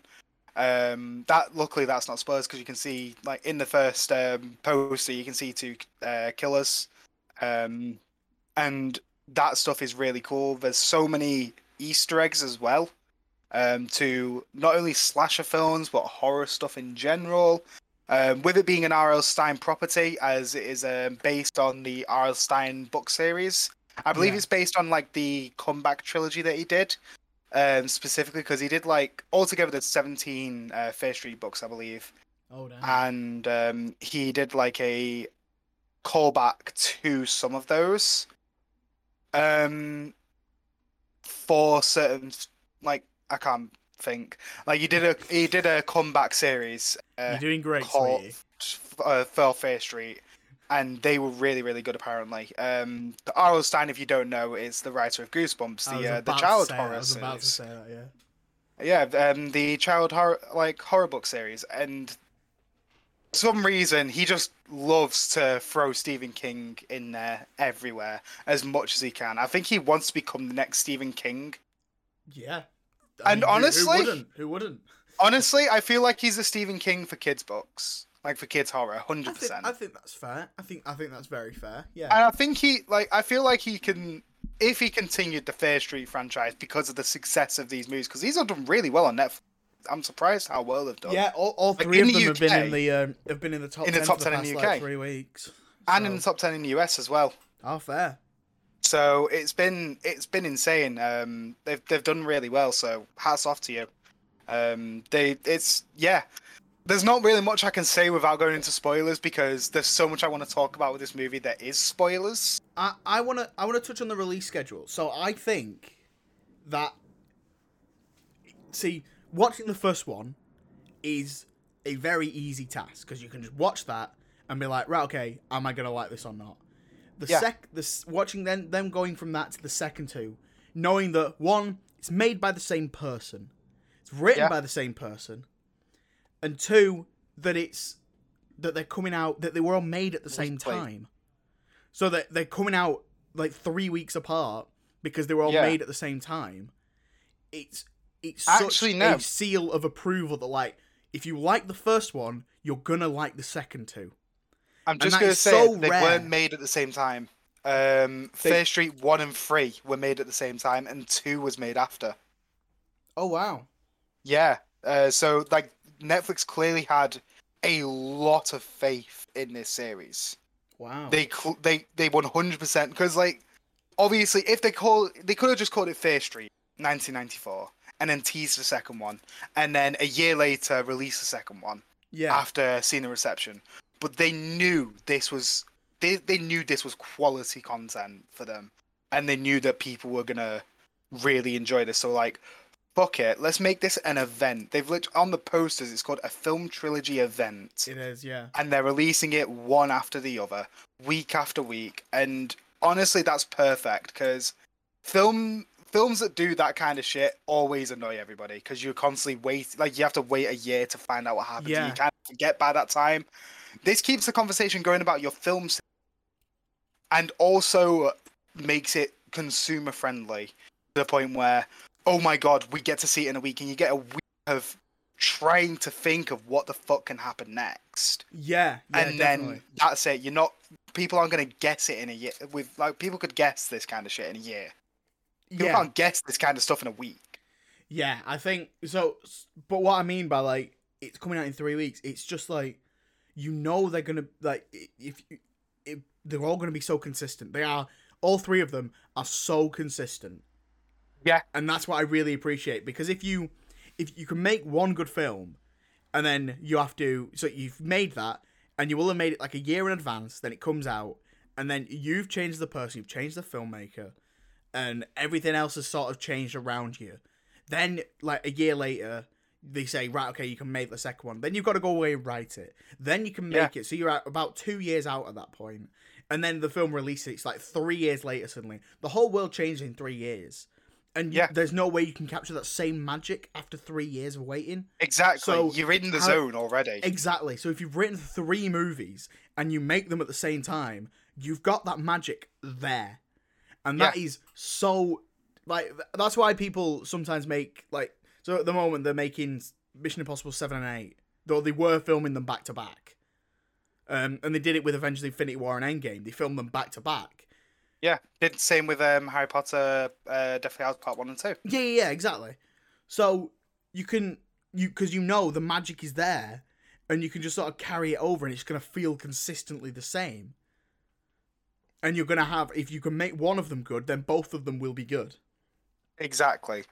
Um, that luckily that's not spoilers because you can see like in the first um, poster you can see two uh, killers, um, and that stuff is really cool. There's so many Easter eggs as well, um, to not only slasher films but horror stuff in general. Um, with it being an R.L. Stine property, as it is um, based on the R.L. Stine book series, I believe Yeah. it's based on like the comeback trilogy that he did, um, specifically because he did like altogether there's 17 uh, Fear Street books, I believe, Oh damn. and um, he did like a callback to some of those, um, for certain like I can't think like he did a he did a comeback series. Uh, You're doing great, call sweetie. uh, for Fear Street, and they were really, really good. Apparently, um, the R.L. Stine, if you don't know, is the writer of Goosebumps, the uh, the child horror I was about to series. say that, yeah. Yeah, um, the child horror like horror book series, and for some reason he just loves to throw Stephen King in there everywhere as much as he can. I think he wants to become the next Stephen King. Yeah. And who- honestly- who wouldn't? Who wouldn't? Honestly, I feel like he's a Stephen King for kids books, like for kids horror, hundred percent. I think that's fair. I think I think that's very fair. Yeah. And I think he like I feel like he can if he continued the Fear Street franchise because of the success of these movies because these have done really well on Netflix. I'm surprised how well they've done. Yeah, all, all Like, three in of the them have been in the um, have been in the top In the 10 top 10 in past, the like, UK. three weeks. and in the top ten in the US as well. Oh, fair. So it's been it's been insane. Um, they've they've done really well. So hats off to you. Um, they it's yeah. There's not really much I can say without going into spoilers because there's so much I want to talk about with this movie that is spoilers. I, I wanna I wanna touch on the release schedule. So I think that see watching the first one is a very easy task because you can just watch that and be like, right, okay, am I gonna like this or not? The Yeah. sec, the watching them them going from that to the second two, knowing that one, it's made by the same person, it's written Yeah. by the same person, and two, that it's that they're coming out that they were all made at the same played. time, so that they're coming out like three weeks apart because they were all Yeah. made at the same time. It's it's Actually, such no. a seal of approval that like if you like the first one, you're gonna like the second two. I'm just gonna say so they weren't made at the same time. Um, They- Fear Street one and three were made at the same time, and two was made after. Oh wow. Yeah. Uh, so like Netflix clearly had a lot of faith in this series. Wow. They cl- they they 100% because like obviously if they call they could have just called it Fear Street 1994 and then teased the second one and then a year later release the second one yeah. after seeing the reception. But they knew this was they they knew this was quality content for them, and they knew that people were gonna really enjoy this. So like, fuck it, let's make this an event. They've lit on the posters. It's called a film trilogy event, It is, yeah. and they're releasing it one after the other, week after week. And honestly, that's perfect because film films that do that kind of shit always annoy everybody because you're constantly wait like you have to wait a year to find out what happens. Yeah. You can't forget by that time. This keeps the conversation going about your films, and also makes it consumer friendly to the point where, oh my god, we get to see it in a week, and you get a week of trying to think of what the fuck can happen next Yeah, yeah, and definitely. then that's it. You're not. People aren't going to guess it in a year. With like, people could guess this kind of shit in a year. People yeah. can't guess this kind of stuff in a week. Yeah, I think so. But what I mean by like it's coming out in three weeks, it's just like you know they're gonna like if if they're all gonna be so consistent. They are all three of them are so consistent. Yeah. and that's what I really appreciate because if you if you can make one good film and then you have to. So you've made that, and you will have made it like a year in advance. Then it comes out, and then you've changed the person, you've changed the filmmaker, and everything else has sort of changed around you. Then, like a year later, they say, right, okay, you can make the second one. Then you've got to go away and write it. Then you can make it. So you're at about two years out at that. And then the film releases. It's like three years later. Suddenly, the whole world changed in three years. And Yeah. there's no way you can capture that same magic after three years of waiting. Exactly. So, You're in the how- zone already. Exactly. So if you've written three movies and you make them at the same time, you've got that magic there, and that is so like that's why people sometimes make like so at the moment they're making Mission Impossible seven and eight, though they were filming them back to back. Um, and they did it with Avengers: Infinity War and Endgame. They filmed them back to back. yeah. Did the same with um, Harry Potter, uh, Deathly Hallows Part 1 and 2. Yeah, yeah, yeah, exactly. So you can you because you know the magic is there, and you can just sort of carry it over, and it's gonna feel consistently the same. And you're gonna have if you can make one of them good, then both of them will be good. Exactly.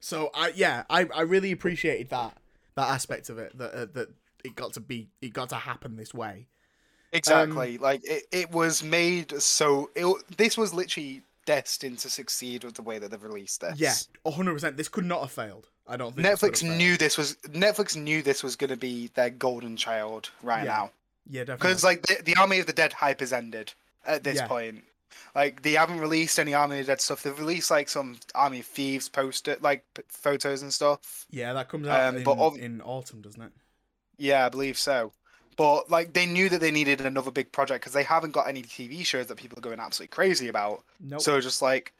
So I yeah, I I really appreciated that that aspect of it that uh, that it got to be it got to happen this way. Exactly. like it, it was made so it, this was literally destined to succeed with the way that they've released this. Yeah, hundred percent. This could not have failed. I don't think Netflix knew this was Netflix knew this was going to be their golden child right Yeah, now Yeah, definitely. because like the, the Army of the Dead hype has ended at this Yeah. point. Like they haven't released any Army of Dead stuff. They've released like some Army of Thieves poster like p- photos and stuff. yeah, that comes out um, in, but ob- in autumn, doesn't it? Yeah, I believe so. But like they knew that they needed another big project because they haven't got any TV shows that people are going absolutely crazy about. Nope. So just like,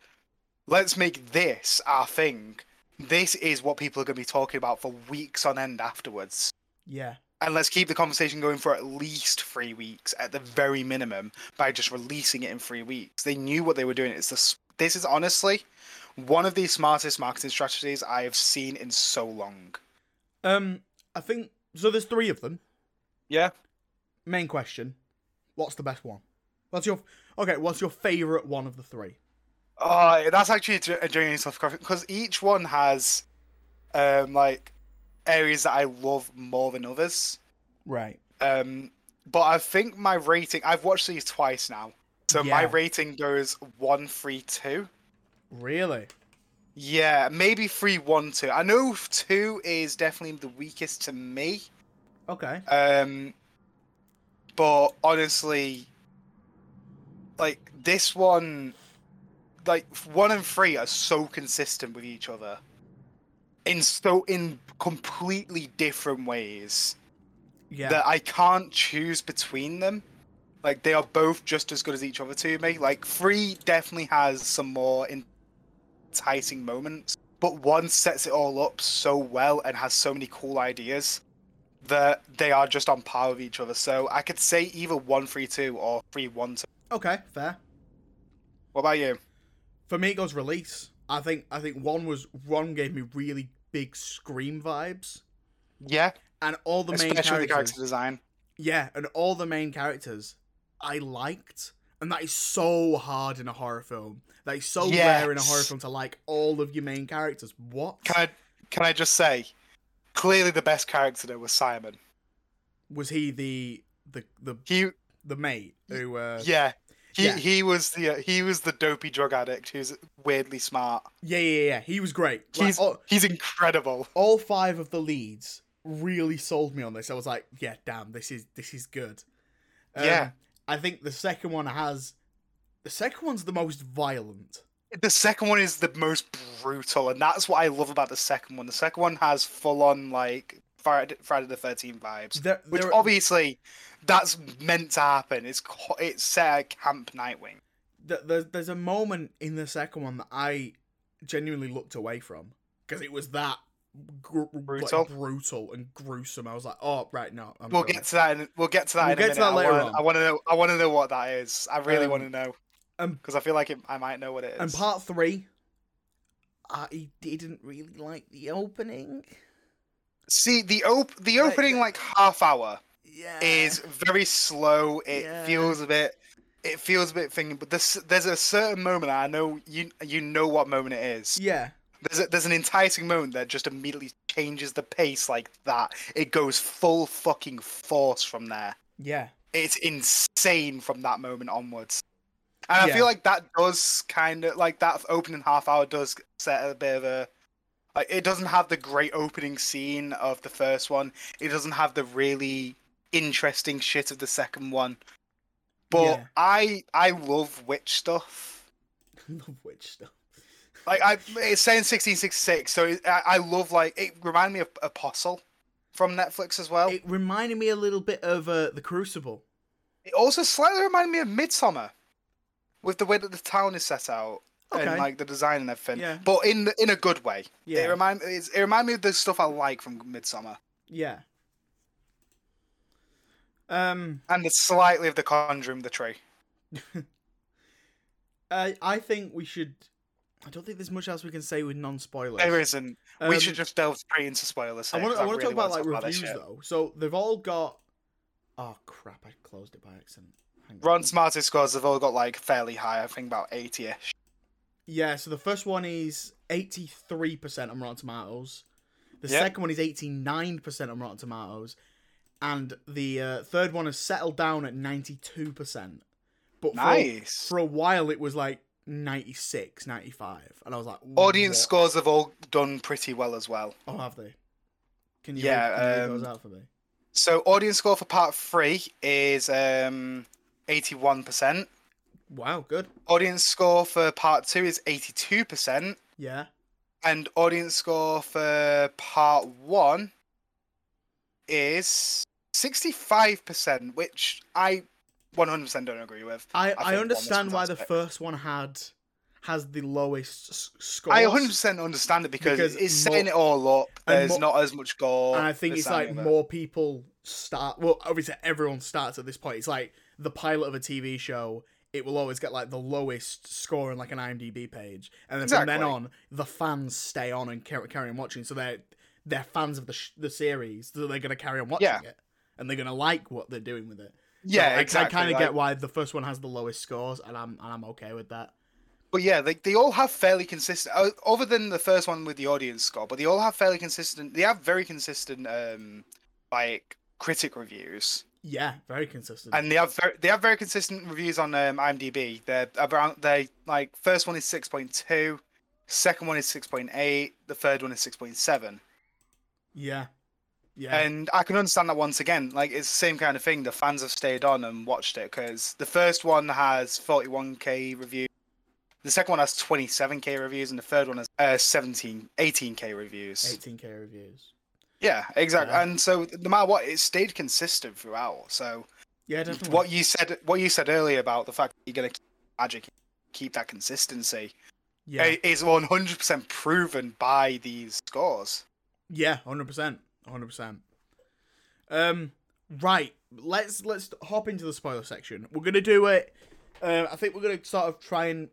let's make this our thing. This is what people are going to be talking about for weeks on end afterwards. yeah. And let's keep the conversation going for at least three weeks at the very minimum by just releasing it in three weeks. They knew what they were doing. It's this. This is honestly one of the smartest marketing strategies I have seen in so long. Um, I think so. There's three of them. Yeah. Main question: What's the best one? What's your okay? What's your favorite one of the three? Oh, that's actually a ge- a genuine tough question because each one has, um, like areas that I love more than others. Right. Um, but I think my rating. I've watched these twice now, so my rating goes one, three, two. Really? Yeah, maybe three, one, two. I know two is definitely the weakest to me. Okay. Um, but honestly, like this one, like one and three are so consistent with each other, in so in completely different ways Yeah. that I can't choose between them. Like they are both just as good as each other to me. Like three definitely has some more enticing moments, but one sets it all up so well and has so many cool ideas that they are just on par with each other. So I could say either one three two or three one two. okay. Fair. What about you? For me, it goes release. I think I think one was one gave me really big scream vibes, Yeah, and all the main especially the characters. character design. Yeah, and all the main characters I liked, and that is so hard in a horror film. That is so rare in a horror film to like all of your main characters. What Can I can I just say, clearly the best character there was Simon. was he? The the the He the mate who? Uh, Yeah. He, Yeah. he was the uh, he was the dopey drug addict who's weirdly smart. yeah, yeah, yeah. He was great. Like, He's all, he's incredible. all five of the leads really sold me on this. I was like, yeah, damn, this is this is good. Um, Yeah. I think the second one has the second one's the most violent. The second one is the most brutal, and that's what I love about the second one. The second one has full on like Friday, Friday the Thirteenth vibes, There, which there- obviously that's meant to happen. It's it's set at Camp Nightwing. there's there's a moment in the second one that I genuinely looked away from because it was that gr- Brutal? like, brutal and gruesome. I was like, oh right, no, I'm We'll get to that. In, we'll get to that. We'll in a get to that later I wanna, on. I want to know. I want to know what that is. I really Um, want to know um, because I feel like it, I might know what it is. and part three, I didn't really like the opening. See the op- the opening like half hour Yeah, is very slow. It Yeah. feels a bit. It feels a bit thingy, but this, there's a certain moment. I know you you know what moment it is. yeah, There's a, there's an enticing moment that just immediately changes the pace like that. It goes full fucking force from there. Yeah. It's insane from that moment onwards. And I feel like that does kind of like that opening half hour does set a bit of a like it doesn't have the great opening scene of the first one. It doesn't have the really interesting shit of the second one. But Yeah. I I love witch stuff. Love witch stuff. Like I, it's saying 1666, so it, I, I love like it. Reminded me of Apostle from Netflix as well. It, It reminded me a little bit of uh, the Crucible. It also slightly reminded me of Midsommar, with the way that the town is set out Okay. and like the design and everything. Yeah. But in in a good way. Yeah. It remind it's, it remind me of the stuff I like from Midsommar, Yeah. Um, and it's slightly of the Conjuring the Tree. I I think we should. I don't think there's much else we can say with non-spoilers. There isn't. we Um, should just delve straight into spoilers. I here, want 'cause to. I want to really talk about like this reviews though. So they've all got. Oh crap! I closed it by accident. Hang on. Rotten Tomatoes scores have all got like fairly high. I think about 80ish. Yeah. So the first one is eighty-three percent on Rotten Tomatoes. The Yep. second one is eighty-nine percent on Rotten Tomatoes, and the uh, third one has settled down at ninety-two percent. But for, Nice. for a while, it was like 96, 95. and I was like, Audience what? scores have all done pretty well as well. Oh, have they? Can you Yeah, read, read those um, out for me? So audience score for part three is um eighty-one percent. Wow, good. Audience score for part two is eighty-two percent, Yeah. and audience score for part one is sixty-five percent, which I one hundred percent don't agree with. I, think I understand why the first one had has the lowest s- score. I 100% understand it because, Because it's mo- setting it all up. There's mo- not as much gore. and I think it's like more people start. Well, obviously everyone starts at this point. It's like the pilot of a TV show. It will always get like the lowest score on like an IMDb page, and then from then on, the fans stay on and carry, carry on watching. So they're they're fans of the sh- the series, so they're gonna carry on watching Yeah. it, and they're gonna like what they're doing with it. So Yeah, I, exactly. I kind of like- get why the first one has the lowest scores, and I'm and I'm okay with that. But yeah, they, they all have fairly consistent, other than the first one with the audience score, but they all have fairly consistent, they have very consistent, um, like, critic reviews. Yeah, very consistent. And they have very, they have very consistent reviews on um, IMDb. They're around, they, like, first one is 6.2, second one is 6.8, the third one is 6.7. yeah, yeah, And I can understand that once again. Like it's the same kind of thing. The fans have stayed on and watched it because the first one has 41k reviews, the second one has 27k reviews, and the third one has uh, 17, 18k reviews. 18k reviews. Yeah, exactly. Yeah. And so no matter what, it stayed consistent throughout. So Yeah, definitely. what you said, what you said earlier about the fact that you're gonna keep magic, keep that consistency, Yeah, is 100% proven by these scores. yeah, hundred percent, hundred percent. Um, right. Let's let's hop into the spoiler section. We're gonna do it. Uh, I think we're gonna sort of try and.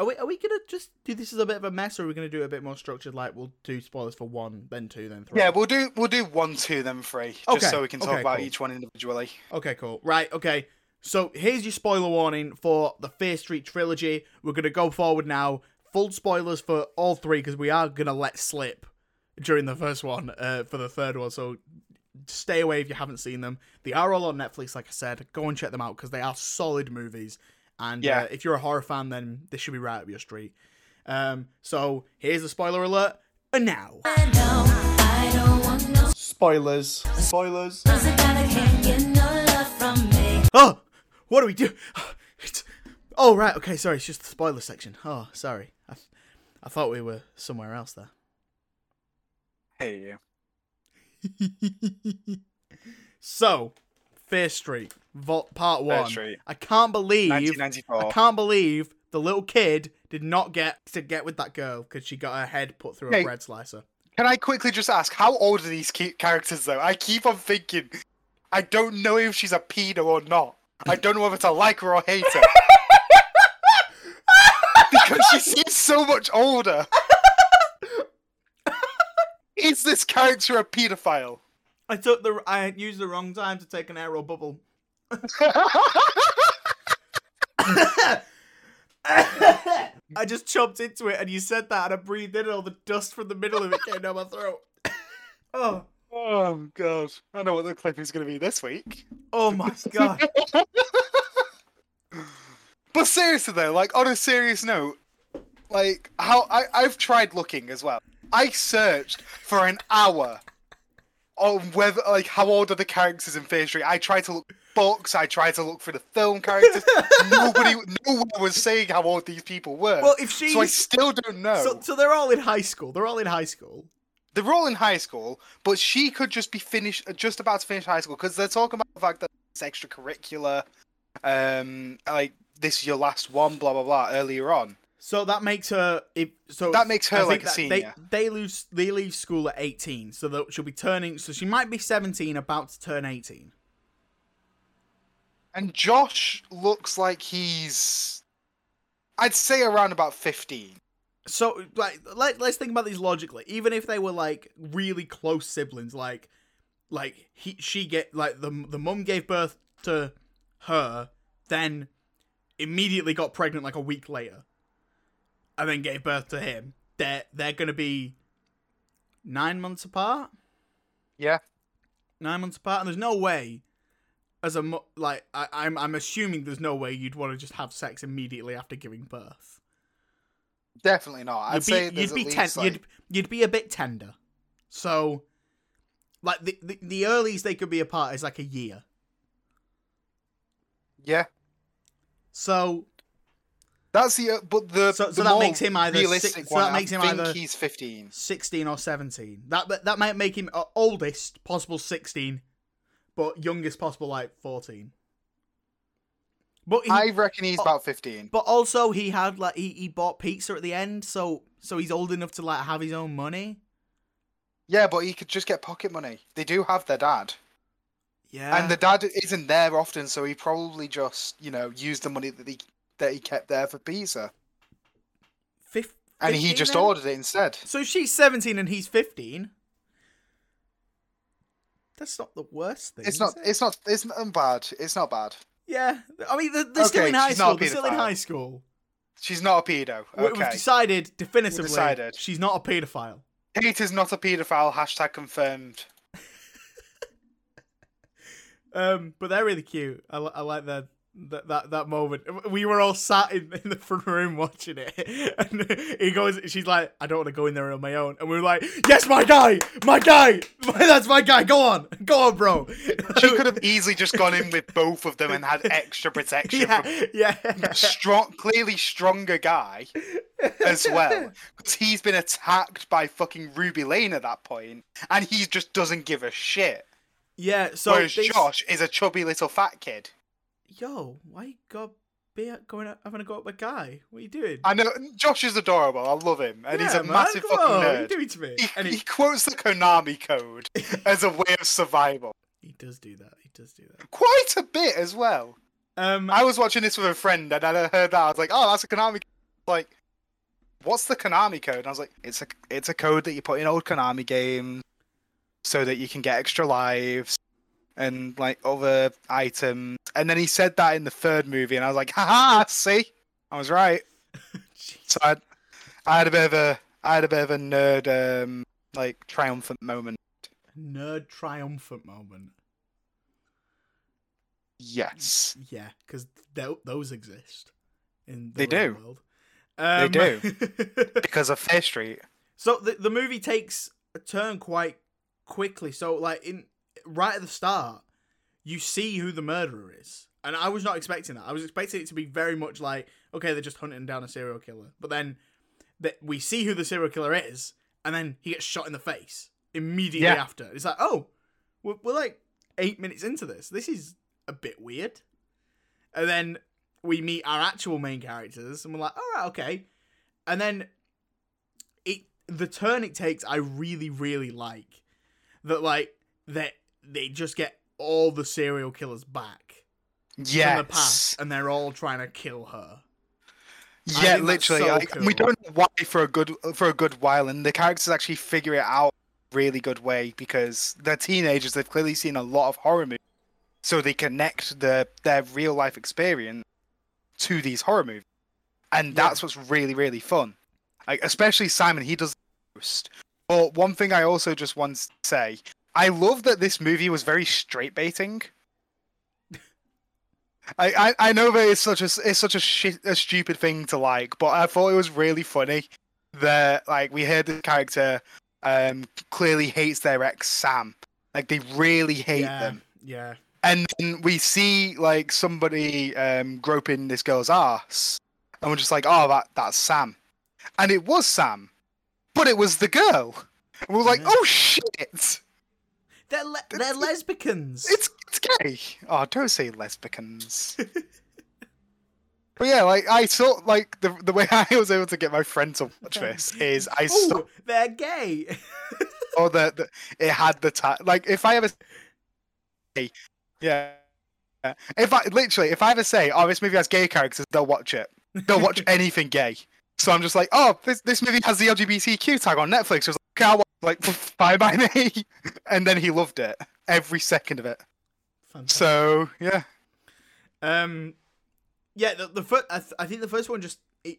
Are we are we gonna just do this as a bit of a mess, or are we gonna do it a bit more structured? Like we'll do spoilers for one, then two, then three. Yeah, we'll do we'll do one, two, then three, just Okay, so we can talk okay, about cool. each one individually. Okay, cool. Right, okay. So here's your spoiler warning for the Fear Street trilogy. We're gonna go forward now. Full spoilers for all three because we are gonna let slip during the first one uh, for the third one. So stay away if you haven't seen them. They are all on Netflix, like I said. Go and check them out because they are solid movies. And Yeah. uh, if you're a horror fan, then this should be right up your street. Um, so here's the spoiler alert. And now, I know I don't want no spoilers. Spoilers. cause I gotta can't get no love from me. Oh, what do we do? It's, oh right, okay, sorry, it's just the spoiler section. Oh, sorry, I, I thought we were somewhere else there. Hey, so, Fear Street, Vol- Part One. I can't believe, 1994. I can't believe the little kid did not get to get with that girl because she got her head put through a bread slicer. Can I quickly just ask, how old are these characters though? I keep on thinking, I don't know if she's a pedo or not. I don't know whether to like her or hate her. because she seems so much older. Is this character a pedophile? I took the, I used the wrong time to take an aero bubble. I just chopped into it, and you said that, and I breathed in, and all the dust from the middle of it came down my throat. oh, Oh god, I know what the clip is going to be this week. oh my god! But seriously though, like on a serious note, like how I I've tried looking as well. I searched for an hour on whether like how old are the characters in Fear Street. I tried to look books. I tried to look for the film characters. Nobody, no one was saying how old these people were. Well, if she, so I still don't know. so, so they're all in high school. They're all in high school. They're all in high school, but she could just be finished, just about to finish high school because they're talking about the fact that it's extracurricular. Um, like this is your last one, blah blah blah. Earlier on, So that makes her. If so, That makes her like a senior. They, they lose. They leave school at eighteen, so that she'll be turning. So she might be seventeen, about to turn eighteen. And Josh looks like he's, I'd say around about fifteen. So like, let, let's think about these logically. Even if they were like really close siblings, like, like he she get like the the mum gave birth to her, then immediately got pregnant like a week later, and then gave birth to him. They're they're gonna be nine months apart. Yeah, nine months apart, and there's no way, as a mo- like, I, I'm I'm assuming there's no way you'd want to just have sex immediately after giving birth. definitely not. I'd You'd be, say you'd be ten- like, you'd you'd be a bit tender. So, like the, the the earliest they could be apart is like a year. yeah. So That's the uh, but the So- so the that makes him either realistic six- so that makes I him either- he's fifteen. sixteen or seventeen. That that- that might make him uh, oldest possible sixteen, but youngest possible like fourteen. But he, I reckon he's about fifteen. But also he had like he, he bought pizza at the end, so so he's old enough to like have his own money. Yeah, but he could just get pocket money. They do have their dad, Yeah. and the dad isn't there often, so he probably just you know used the money that he that he kept there for pizza, Fif- and he just then? ordered it instead. So she's seventeen and he's fifteen. That's not the worst thing. It's not. it? It's not. It's not bad. It's not bad. Yeah, I mean they're, they're still in high she's not a school. They're still in high school. She's not a pedo. We- We've decided definitively decided. she's not a paedophile. Kate is not a paedophile. Hashtag confirmed. Um, but they're really cute. I, I like that that that that moment. We were all sat in, in the front room watching it, and he goes. She's like, "I don't want to go in there on my own," and we were like, "Yes, my guy, my guy, that's my guy. Go on, go on, bro." She could have easily just gone in with both of them and had extra protection yeah, from yeah. strong, clearly stronger guy as well, because he's been attacked by fucking Ruby Lane at that point, and he just doesn't give a shit. Yeah. So Whereas this- Josh is a chubby little fat kid. Yo, why you got be going out, having a go at my guy? What are you doing? I know Josh is adorable. I love him, and he's a man, massive fucking on, What are you nerd. doing to me? He, And he he, quotes the Konami code as a way of survival. he does do that. He does do that. Quite a bit as well. Um, I was watching this with a friend and I heard that. I was like, oh, that's a Konami code. Like, what's the Konami code? And I was like, it's a it's a code that you put in old Konami games so that you can get extra lives and like other items. And then he said that in the third movie, and I was like, haha, see, I was right. So I, I had a bit of a I had a bit of a nerd um like triumphant moment. nerd triumphant moment. Yes. Yeah, because those exist in They the real do. world. They Um, do. Because of Fear Street. so the the movie takes a turn quite quickly. So like in right at the start, you see who the murderer is, and I was not expecting that. I was expecting it to be very much like okay, they're just hunting down a serial killer, but then that we see who the serial killer is, and then he gets shot in the face immediately Yeah. after. It's like oh, we're, we're like eight minutes into this. This is a bit weird. And then we meet our actual main characters, and we're like, all right, okay. And then it the turn it takes, I really, really like that. Like that they just get all the serial killers back from the past, and they're all trying to kill her. Yeah, literally. so like, We don't know why for a good for a good while, and the characters actually figure it out really good way because they're teenagers. They've clearly seen a lot of horror movies, so they connect the their real life experience to these horror movies. and that's what's really really fun. Like especially Simon, he does the most. But one thing I also just want to say, I love that this movie was very straight baiting. I, I, I know that it's such a it's such a shit a stupid thing to like, but I thought it was really funny that like we heard the character um clearly hates their ex Sam. Like they really hate yeah, them. yeah, And then we see like somebody um groping this girl's ass. And we're just like, oh that that's Sam. And it was Sam. But it was the girl. And we were like, Yeah. oh shit. They're le- they're lesbicans. It's it's gay. Oh, don't say lesbicans. but yeah, like I saw like the the way I was able to get my friend to watch this is I saw they're gay. oh the, the it had the tag like if I ever say yeah. yeah. If I literally if I ever say, Oh, this movie has gay characters, they'll watch it. They'll watch anything gay. So I'm just like, oh, this, this movie has the LGBTQ tag on Netflix. I was like, okay, I'll watch, like, bye by me. And then he loved it, every second of it. Fantastic. So yeah, Um, yeah, the, the first, I, th- I think the first one just it,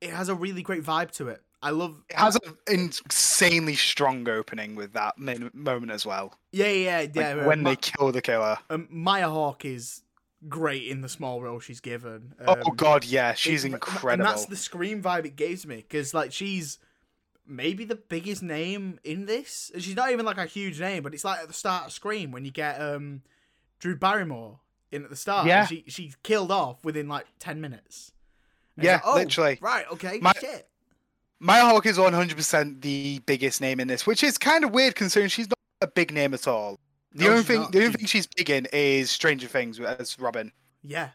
it has a really great vibe to it. I love. it has an insanely strong opening with that min- moment as well. Yeah, yeah, Like, yeah. uh, when Ma- they kill the killer. um, Maya Hawke is great in the small role she's given. oh Um, god, yeah, she's it- incredible. And that's the scream vibe it gives me because like she's maybe the biggest name in this. And she's not even like a huge name, but it's like at the start of Scream when you get um Drew Barrymore in at the start. Yeah. she she's killed off within like ten minutes. And Yeah, like, oh, literally. Right. Okay. My- shit. Maya Hawke is 100% the biggest name in this, which is kind of weird considering she's not a big name at all. The No, only thing, not. the only thing she's big in is Stranger Things as Robin. Yeah.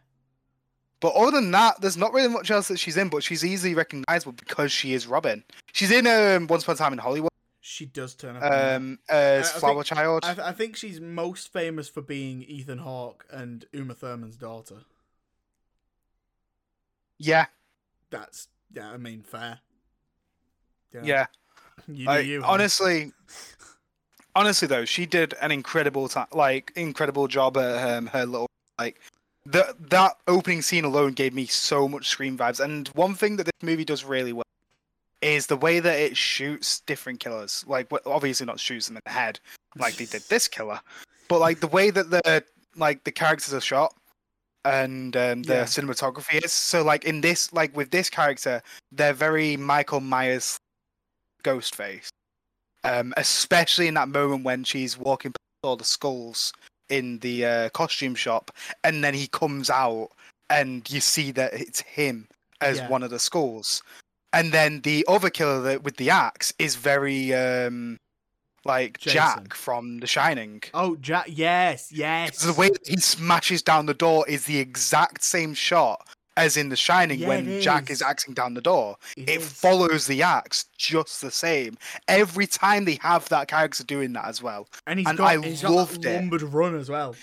But other than that, there's not really much else that she's in. But she's easily recognizable because she is Robin. She's in um, Once Upon a Time in Hollywood She does turn up. um, as I think- Flower Child. I, I think she's most famous for being Ethan Hawke and Uma Thurman's daughter. Yeah, That's yeah. I mean, fair. yeah. You do I- you. honestly, honestly though, she did an incredible time, like incredible job at um, her little like. The, that opening scene alone gave me so much scream vibes. And one thing that this movie does really well is the way that it shoots different killers. Like, obviously not shoots them in the head like they did this killer, but like the way that the like the characters are shot and um, the Yeah. cinematography is. So like in this, like with this character, they're very Michael Myers ghost face. Um, especially in that moment when she's walking past all the skulls in the uh, costume shop, and then he comes out, and you see that it's him as Yeah. one of the skulls, and then the other killer that, with the axe is very um, like Jason. Jack from The Shining. Oh, Jack. Yes, yes. The way he smashes down the door is the exact same shot as in The Shining Yeah, when Jack is. is axing down the door. it follows the axe just the same. Every time they have that character doing that as well. and he's and got, I he's got loved it. lumbered run as well.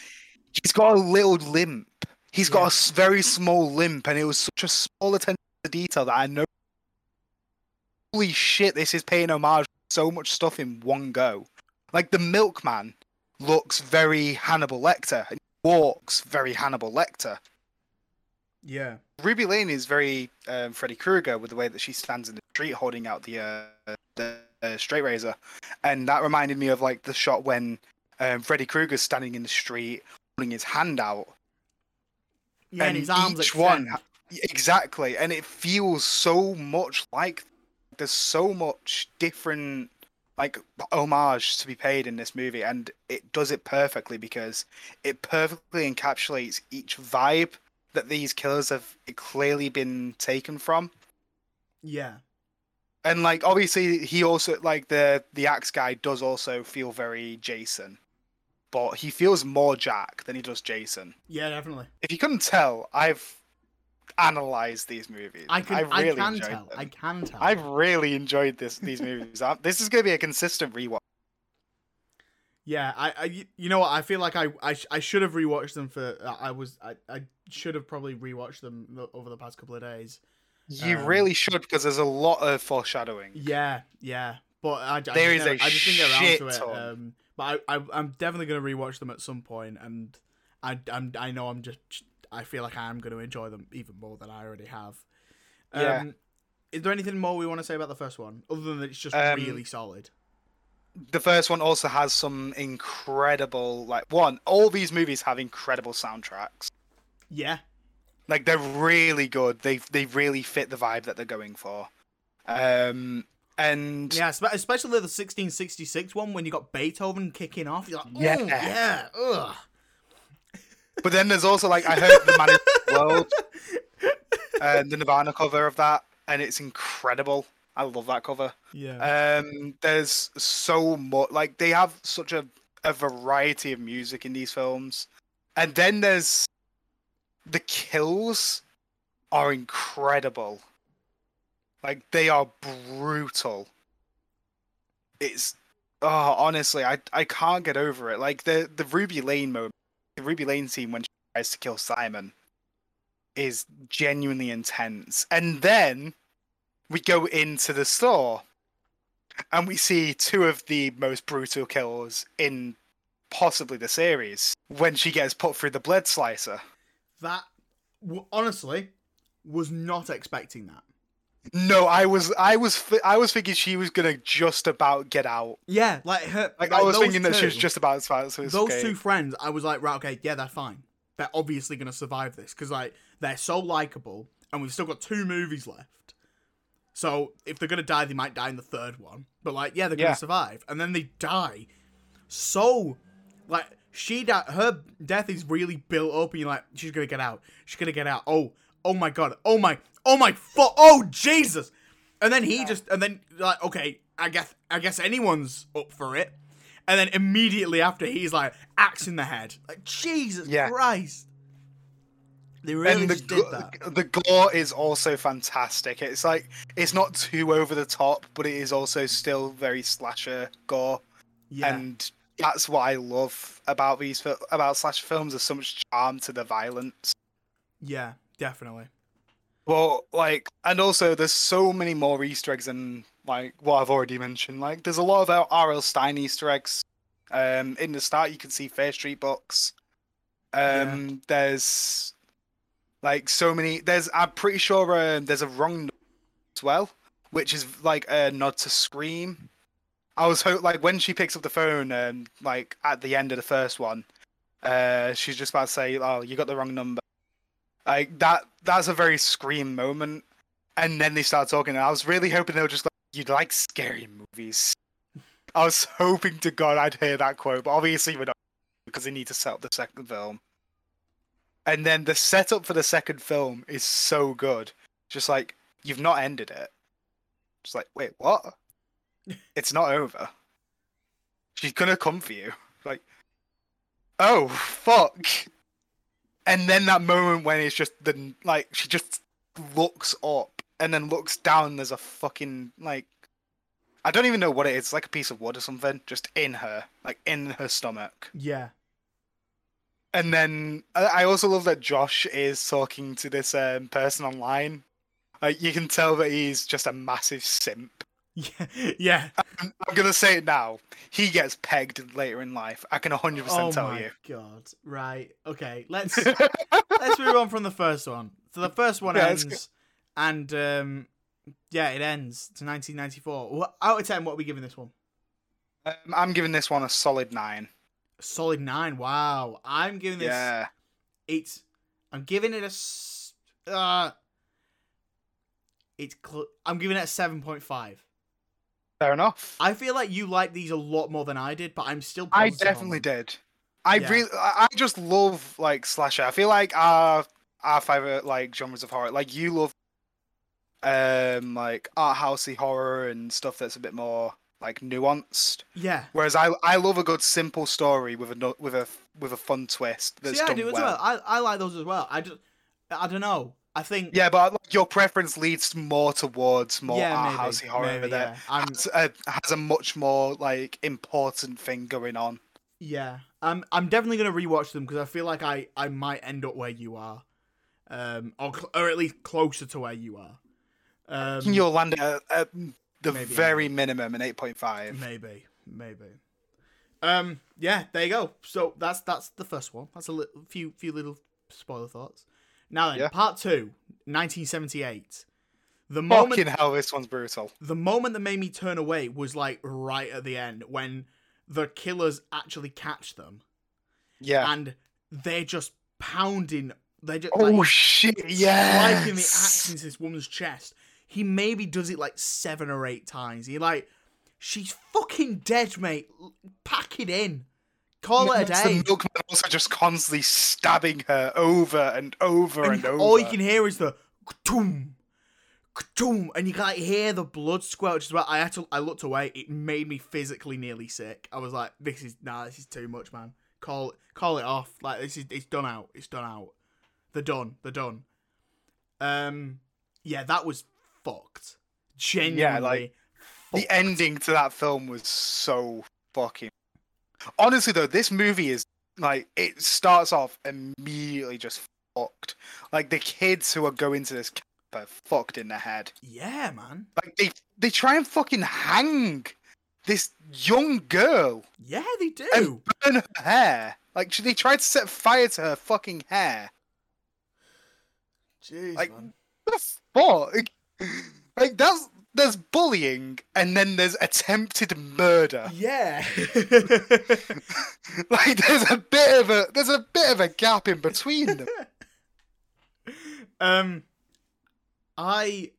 He's got a little limp. He's got a very small limp, and it was such a small attention to detail that I know. Holy shit, this is paying homage to so much stuff in one go. Like the milkman looks very Hannibal Lecter, and walks very Hannibal Lecter. Yeah. Ruby Lane is very um, Freddy Krueger with the way that she stands in the street holding out the uh, the uh, straight razor, and that reminded me of like the shot when um, Freddy Krueger's standing in the street holding his hand out. Yeah, and, his arms each extend. one exactly, and it feels so much like there's so much different like homage to be paid in this movie, and it does it perfectly because it perfectly encapsulates each vibe that these killers have clearly been taken from. Yeah. And like obviously he also like the the axe guy does also feel very Jason. But he feels more Jack than he does Jason. Yeah, definitely. If you couldn't tell, I've analyzed these movies. I can. I've I can tell. them. I can tell. I've really enjoyed this these movies. Um, this is going to be a consistent rewatch. Yeah, I, I, you know what? I feel like I, I, sh- I should have rewatched them for. I was, I, I should have probably rewatched them the- over the past couple of days. You Um, really should because there's a lot of foreshadowing. Yeah, yeah, but I, I, There just is a never- I just didn't get around to it. Um, but I, I, I'm definitely gonna rewatch them at some point, and I, I'm, I know I'm just, I feel like I am gonna enjoy them even more than I already have. Um, Yeah. Is there anything more we want to say about the first one, other than that it's just Um, really solid? The first one also has some incredible like one all these movies have incredible soundtracks Yeah, like they're really good they they really fit the vibe that they're going for um and yeah, especially the 1666 one when you got Beethoven kicking off. You're like, Yeah. yeah, yeah, ugh. but then there's also like i heard the man in the world uh, the nirvana cover of that and it's incredible i love that cover. Yeah, um there's so much like they have such a, a variety of music in these films. And then there's the kills are incredible. Like they are brutal. It's oh honestly i i can't get over it. Like the the ruby lane moment the ruby lane scene when she tries to kill simon is genuinely intense. And then we go into the store and we see two of the most brutal kills in possibly the series when she gets put through the blood slicer. that honestly was not expecting that. No, I was, I was, I was thinking she was gonna just about get out. Yeah, like her. Like, I was thinking that she was just about to so those escape. two friends. I was like, right, okay, yeah, they're fine. They're obviously gonna survive this because like they're so likable, and we've still got two movies left. So if they're gonna die, they might die in the third one. But like, yeah, they're gonna survive, and then they die. So, like, she di- her death is really built up, and you're like, she's gonna get out. She's gonna get out. Oh, oh my god. Oh my. Oh my. Fu- oh Jesus. And then he just, and then like, okay, I guess, I guess anyone's up for it. And then immediately after, he's like, axe in the head. Like, Jesus Yeah. Christ. They really and the did that. the gore is also fantastic. It's like it's not too over the top, but it is also still very slasher gore. Yeah. and that's what I love about these about slasher films. There's so much charm to the violence. yeah, definitely. Well, like, and also there's so many more Easter eggs than like what I've already mentioned. Like, there's a lot of R.L. Stine Easter eggs. Um, in the start, you can see Fear Street books. Um, there's like so many. There's I'm pretty sure um, there's a wrong as well, which is like a nod to Scream. I was ho- like when she picks up the phone, um, like at the end of the first one, uh, she's just about to say, "Oh, you got the wrong number." Like that. That's a very Scream moment. And then they start talking, and I was really hoping they were just like, "You'd like scary movies." I was hoping to God I'd hear that quote, but obviously we're not because they need to set up the second film. And then the setup for the second film is so good. Just like you've not ended it. Just like, wait, what? it's not over. She's gonna come for you. Like, oh fuck. And then that moment when it's just the like she just looks up and then looks down. There's a fucking like I don't even know what it is. It's like a piece of wood or something, just in her, like in her stomach. Yeah. And then I also love that Josh is talking to this um, person online. Like you can tell that he's just a massive simp. Yeah. Yeah. I'm, I'm gonna say it now. He gets pegged later in life. I can 100% Oh tell my you. god. Right. Okay. Let's let's move on from the first one. So the first one Yeah, ends, and um, yeah, it ends to 1994. What, out of ten, what are we giving this one? Um, I'm giving this one a solid nine. Solid nine. Wow. I'm giving this. Yeah. It's. I'm giving it a. Uh, it's. Cl- I'm giving it a seven point five. Fair enough. I feel like you like these a lot more than I did, but I'm still. I definitely did. I Yeah. really, I I just love like slasher. I feel like our our favorite like genres of horror. Like you love, um, like art housey horror and stuff that's a bit more like nuanced. Yeah. Whereas I I love a good simple story with a with a with a fun twist that's See, I do as well. well. I, I like those as well. I just. I don't know. I think. Yeah, but like, your preference leads more towards more Yeah, art housey horror maybe, that yeah. Has, a, has a much more like important thing going on. Yeah, I'm. I'm definitely gonna rewatch them because I feel like I I might end up where you are, um, or or at least closer to where you are. Um, you'll land at, at the Maybe, very minimum an eight point five. maybe, maybe. Um, yeah, there you go. So that's that's the first one. That's a little, few few little spoiler thoughts. Now then, Yeah. part two, 1978. The moment Fucking hell, this one's brutal. the moment that made me turn away was like right at the end when the killers actually catch them Yeah. and they're just pounding. They're just oh like, shit! Yeah striking the axe into this woman's chest. He maybe does it like seven or eight times. He like, she's fucking dead, mate. Pack it in. Call it a day. The milkman also just constantly stabbing her over and over and, and over. all you can hear is the doom, doom, and you can like hear the blood squelch as well. I had to, I looked away. It made me physically nearly sick. I was like, "This is nah, this is too much, man. Call, call it off. Like this is, it's done out. It's done out. They're done. They're done." Um, yeah, that was fucked. Genuinely, like, the ending to that film was so fucking. Honestly, though, this movie is like it starts off immediately just fucked. Like the kids who are going to this camp are fucked in the head. Yeah, man. Like they they try and fucking hang this young girl Yeah, they do. and burn her hair. Like they tried to set fire to her fucking hair. Jeez, like- man. The fuck? Like that's there's bullying and then there's attempted murder. Yeah. like there's a bit of a there's a bit of a gap in between them. um, I,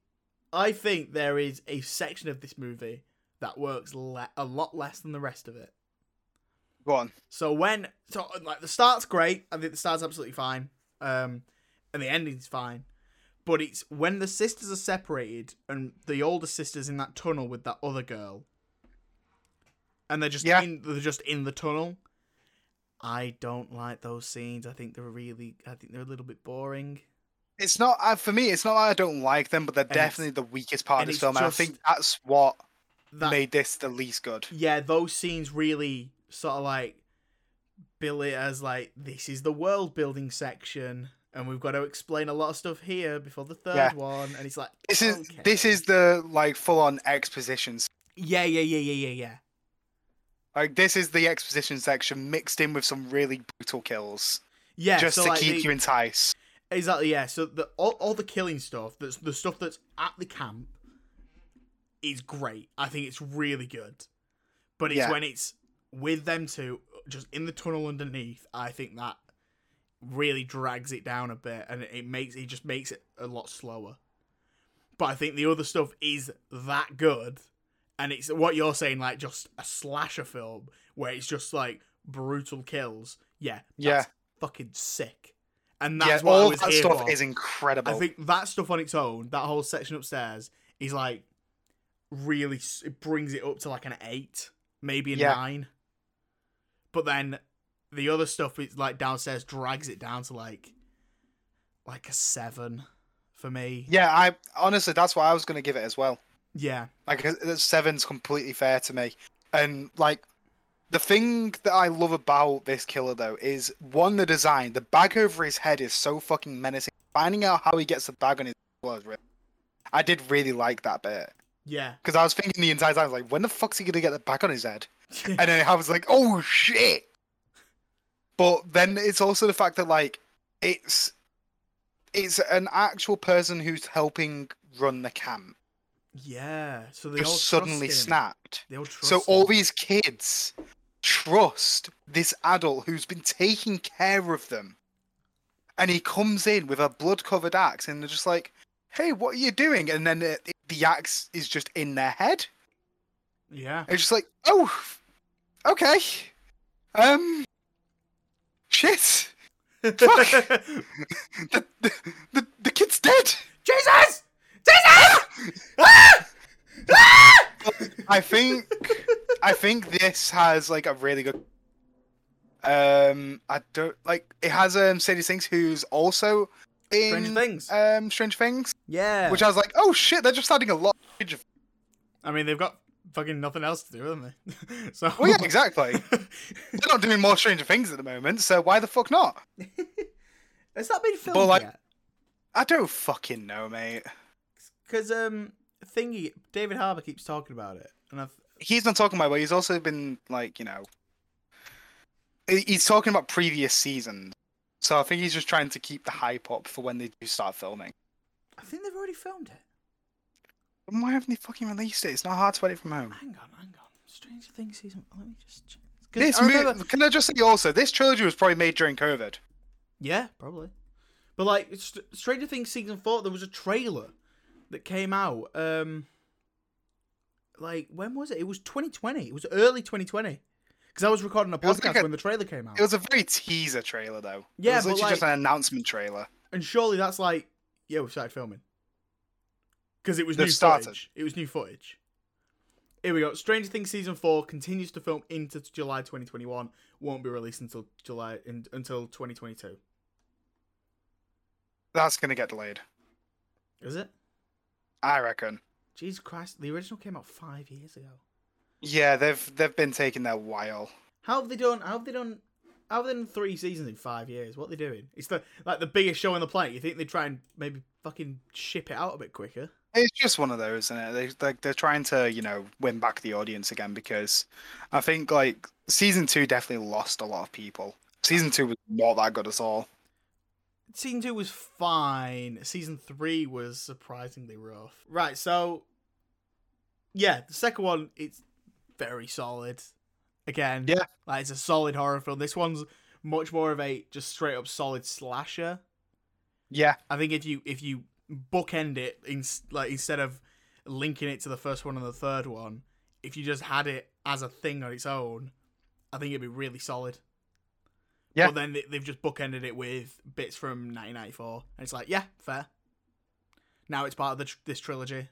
I think there is a section of this movie that works le- a lot less than the rest of it. Go on. So when, so like the start's great. I think the start's absolutely fine. Um, and the ending's fine. But it's when the sisters are separated and the older sister's in that tunnel with that other girl, and they're just Yeah. in, they're just in the tunnel. I don't like those scenes. I think they're really, I think they're a little bit boring. It's not uh, for me. It's not that I don't like them, but they're it's- definitely the weakest part of and this film. And I think that's what That made this the least good. yeah, those scenes really sort of like bill it as like this is the world building section, and we've got to explain a lot of stuff here before the third Yeah. one, and it's like This is okay. this is the like full on expositions. yeah, yeah, yeah, yeah, yeah, yeah. Like this is the exposition section mixed in with some really brutal kills, Yeah, just so to like keep the- you enticed. Exactly, yeah. So the all, all the killing stuff, that's the stuff that's at the camp, is great. I think it's really good. But it's Yeah. when it's with them two, just in the tunnel underneath, I think that really drags it down a bit, and it makes it just makes it a lot slower. But I think the other stuff is that good, and it's what you're saying, like just a slasher film where it's just like brutal kills. Yeah, Yeah. fucking sick. And Yeah, that's what I all that stuff for. is incredible. I think that stuff on its own, that whole section upstairs, is like really it brings it up to like an eight, maybe a Yeah. nine. But then the other stuff is like downstairs drags it down to like like a seven for me. yeah, I honestly that's what I was gonna give it as well. Yeah, Like seven's completely fair to me, and like the thing that I love about this killer though is one the design. The bag over his head is so fucking menacing. Finding out how he gets the bag on his was really. I did really like that bit yeah, because I was thinking the entire time I was like, when the fuck's he gonna get the bag on his head? and then I was like, oh shit. But then it's also the fact that like it's it's an actual person who's helping run the camp yeah. So they all suddenly him. snapped. They all So all these kids trust this adult who's been taking care of them. And he comes in with a blood covered axe and they're just like, hey, what are you doing? And then the, the axe is just in their head. yeah, It's just like, oh, okay. Um, shit. Fuck. The, the, the, the kid's dead. Jesus, Jesus! Ah! Ah! I think I think this has like a really good um I don't like it has um Sadie Sinks who's also in Stranger Things. um Strange Things yeah, which I was like oh shit they're just adding a lot of I mean they've got fucking nothing else to do, haven't they? so well yeah exactly they're not doing more Stranger Things at the moment so why the fuck not Has that been filmed like- yet? I don't fucking know mate Because um, thingy David Harbour keeps talking about it, and I've he's not talking about but he's also been like you know he's talking about previous seasons so I think he's just trying to keep the hype up for when they do start filming I think they've already filmed it. Then why haven't they fucking released it? It's not hard to edit from home. Hang on, hang on. Stranger Things season. Let me just. check. 'Cause This I remember- can I just say also, this trilogy was probably made during COVID. Yeah, probably. But like St- Stranger Things season four, there was a trailer that came out. Um, like when was it? It was 2020. It was early 2020. Because I was recording a was podcast like a- when the trailer came out. It was a very teaser trailer though. Yeah, it was but literally just like- an announcement trailer. And surely that's like, yeah, we started filming. Because it was They've new started. footage. It was new footage. Here we go. Stranger Things season four continues to film into July 2021. Won't be released until July in, until 2022. That's gonna get delayed. Is it? I reckon. Jesus Christ! The original came out five years ago. Yeah, they've they've been taking their while. How have they done? How have they done? How have they done three seasons in five years? What are they doing? It's the like the biggest show on the planet. You think they try and maybe fucking ship it out a bit quicker? It's just one of those, isn't it? They like they're trying to you know win back the audience again because I think like season two definitely lost a lot of people. Season two was not that good at all. Season two was fine. Season three was surprisingly rough. Right, so yeah, the second one it's very solid. Again, Yeah. like it's a solid horror film. This one's much more of a just straight up solid slasher. Yeah, I think if you if you bookend it in like instead of linking it to the first one and the third one, if you just had it as a thing on its own, I think it'd be really solid. Yeah. But then they- they've just bookended it with bits from 1994, and it's like, yeah, fair. Now it's part of the tr- this trilogy.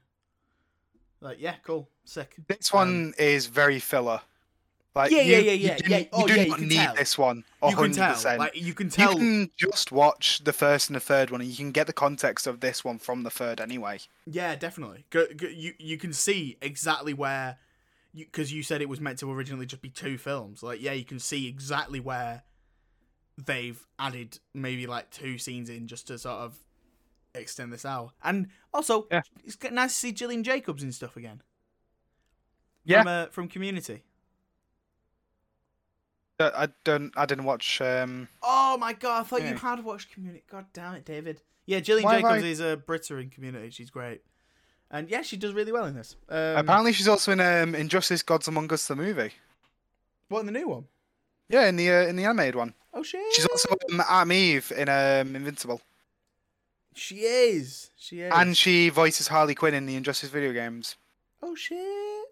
Like, yeah, cool, sick. this Um, one is very filler. Like Yeah, you, yeah, yeah, you yeah, do- yeah. You Oh, do yeah, not can need tell. this one. You can tell, like you can tell. You can just watch the first and the third one, and you can get the context of this one from the third anyway. Yeah, definitely. Go, go, you you can see exactly where, because you, said it was meant to originally just be two films. Like, yeah, you can see exactly where they've added maybe like two scenes in just to sort of extend this out. And also, Yeah. it's nice to see Gillian Jacobs and stuff again. Yeah. From, uh, from Community. Uh, I don't. I didn't watch. Um, Oh my god, I thought you had watched Community. God damn it, David. Yeah, Gillian Why Jacobs I- is a Britta in Community. She's great. And yeah, she does really well in this. Um, apparently, she's also in um, Injustice: Gods Among Us, the movie. what in the new one? Yeah, in the uh, in the animated one. Oh shit! She's also um, Adam Eve in um, Invincible, She is. She is. and she voices Harley Quinn in the Injustice video games. oh shit!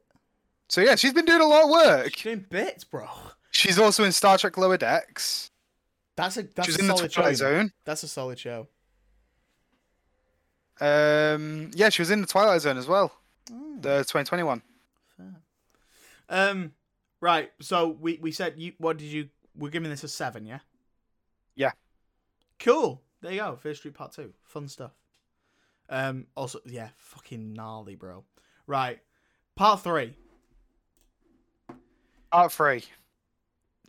So yeah, she's been doing a lot of work. She's doing bits, bro. She's also in Star Trek Lower Decks. That's a that's she's a solid show. Twilight you know. Zone. That's a solid show. Um, yeah, she was in the Twilight Zone as well. Mm, The 2021. fair. Um, right. So we we said you. What did you? We're giving this a seven, yeah. Yeah. Cool. There you go. Fear Street Part Two. Fun stuff. Um. Also, yeah. Fucking gnarly, bro. Right. Part three. Part three.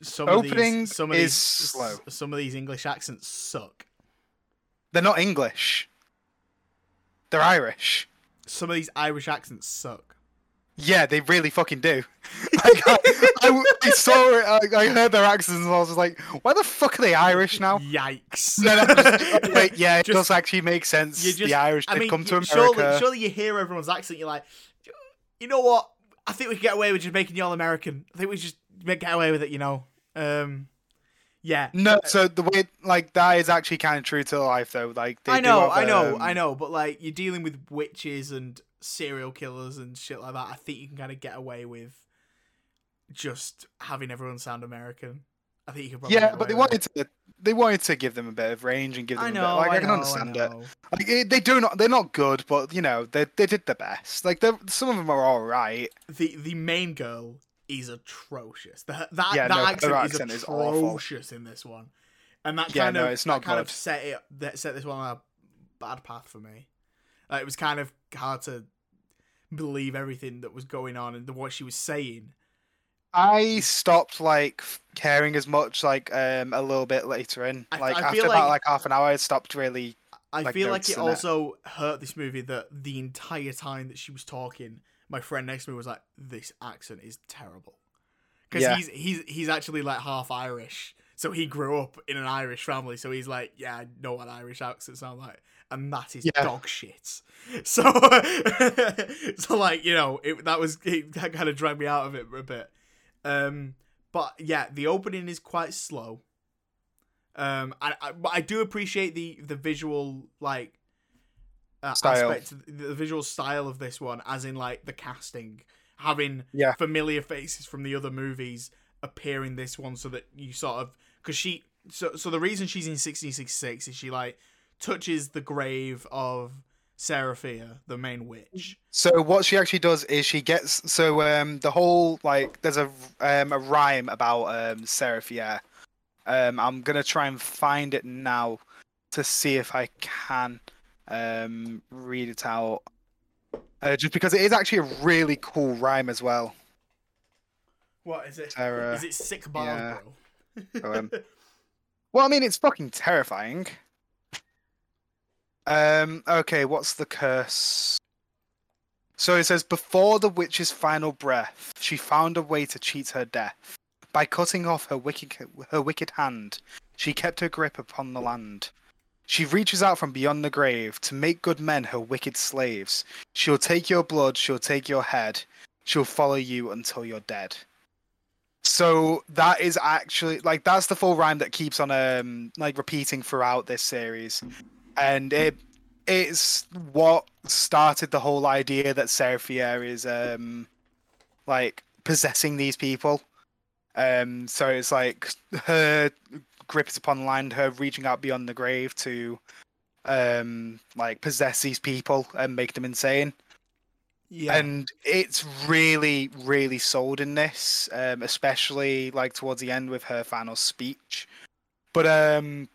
Some of these, some of is these, slow. Some of these English accents suck. They're not English. They're Irish. Some of these Irish accents suck. Yeah, they really fucking do. Like, I, I, I saw it. I, I heard their accents, and I was like, "Why the fuck are they Irish now?" Yikes. No, no, just, wait, yeah, it Just- does actually make sense. Just, the Irish mean, come to America. Surely, surely you hear everyone's accent. You're like, you know what? I think we can get away with just making you all American. I think we just get away with it. You know. Um. Yeah. No, so the way like that is actually kind of true to life, though. Like they I know, have, I know, um, I know, but like you're dealing with witches and serial killers and shit like that. I think you can kind of get away with just having everyone sound American. I think you can. Probably Yeah, but they wanted to. They wanted to give them a bit of range and give them I a bit. know. Like I, I can know, understand I it. Like it, they do not. They're not good, but you know they they did the best. Like some of them are all right. the the main girl is atrocious. The, that Yeah, that no, accent, accent is atrocious in this one, and that Yeah, kind no, of it's not kind of set it that set this one on a bad path for me. Like, it was kind of hard to believe everything that was going on and the, what she was saying. I stopped like caring as much like um a little bit later in. Like I after feel about like- like half an hour, I stopped really. I Like feel like it in it. also hurt this movie that the entire time that she was talking, my friend next to me was like, "This accent is terrible," because Yeah. he's he's he's actually like half Irish, So he grew up in an Irish family, so he's like, yeah, I know what Irish accents sound like, and that is Yeah. dog shit. So, so like you know, it, that was it, that kind of dragged me out of it a bit. Um, but yeah, the opening is quite slow. Um, I, I but I do appreciate the the visual like uh, aspect, the visual style of this one, as in like the casting, having Yeah. familiar faces from the other movies appear in this one, so that you sort of because she so so the reason she's in sixteen sixty six is she like touches the grave of Sarah Fier, the main witch. So what she actually does is she gets so um the whole like there's a um a rhyme about um Sarah Fier. Um I'm gonna try and find it now to see if I can um read it out. Uh, just because it is actually a really cool rhyme as well. What is it? Sarah, is it sick bars, yeah. bro? Poem. Well, I mean, it's fucking terrifying. Um. Okay. What's the curse? So it says, before the witch's final breath, she found a way to cheat her death. By cutting off her wicked her wicked hand, she kept her grip upon the land. She reaches out from beyond the grave to make good men her wicked slaves. She'll take your blood, she'll take your head, she'll follow you until you're dead. So that is actually like that's the full rhyme that keeps on um like repeating throughout this series, and it it's what started the whole idea that Sarah Fier is um like possessing these people. Um, so it's like her grip is upon land, her reaching out beyond the grave to um like possess these people and make them insane. Yeah. and it's really really sold in this um especially like towards the end with her final speech. But um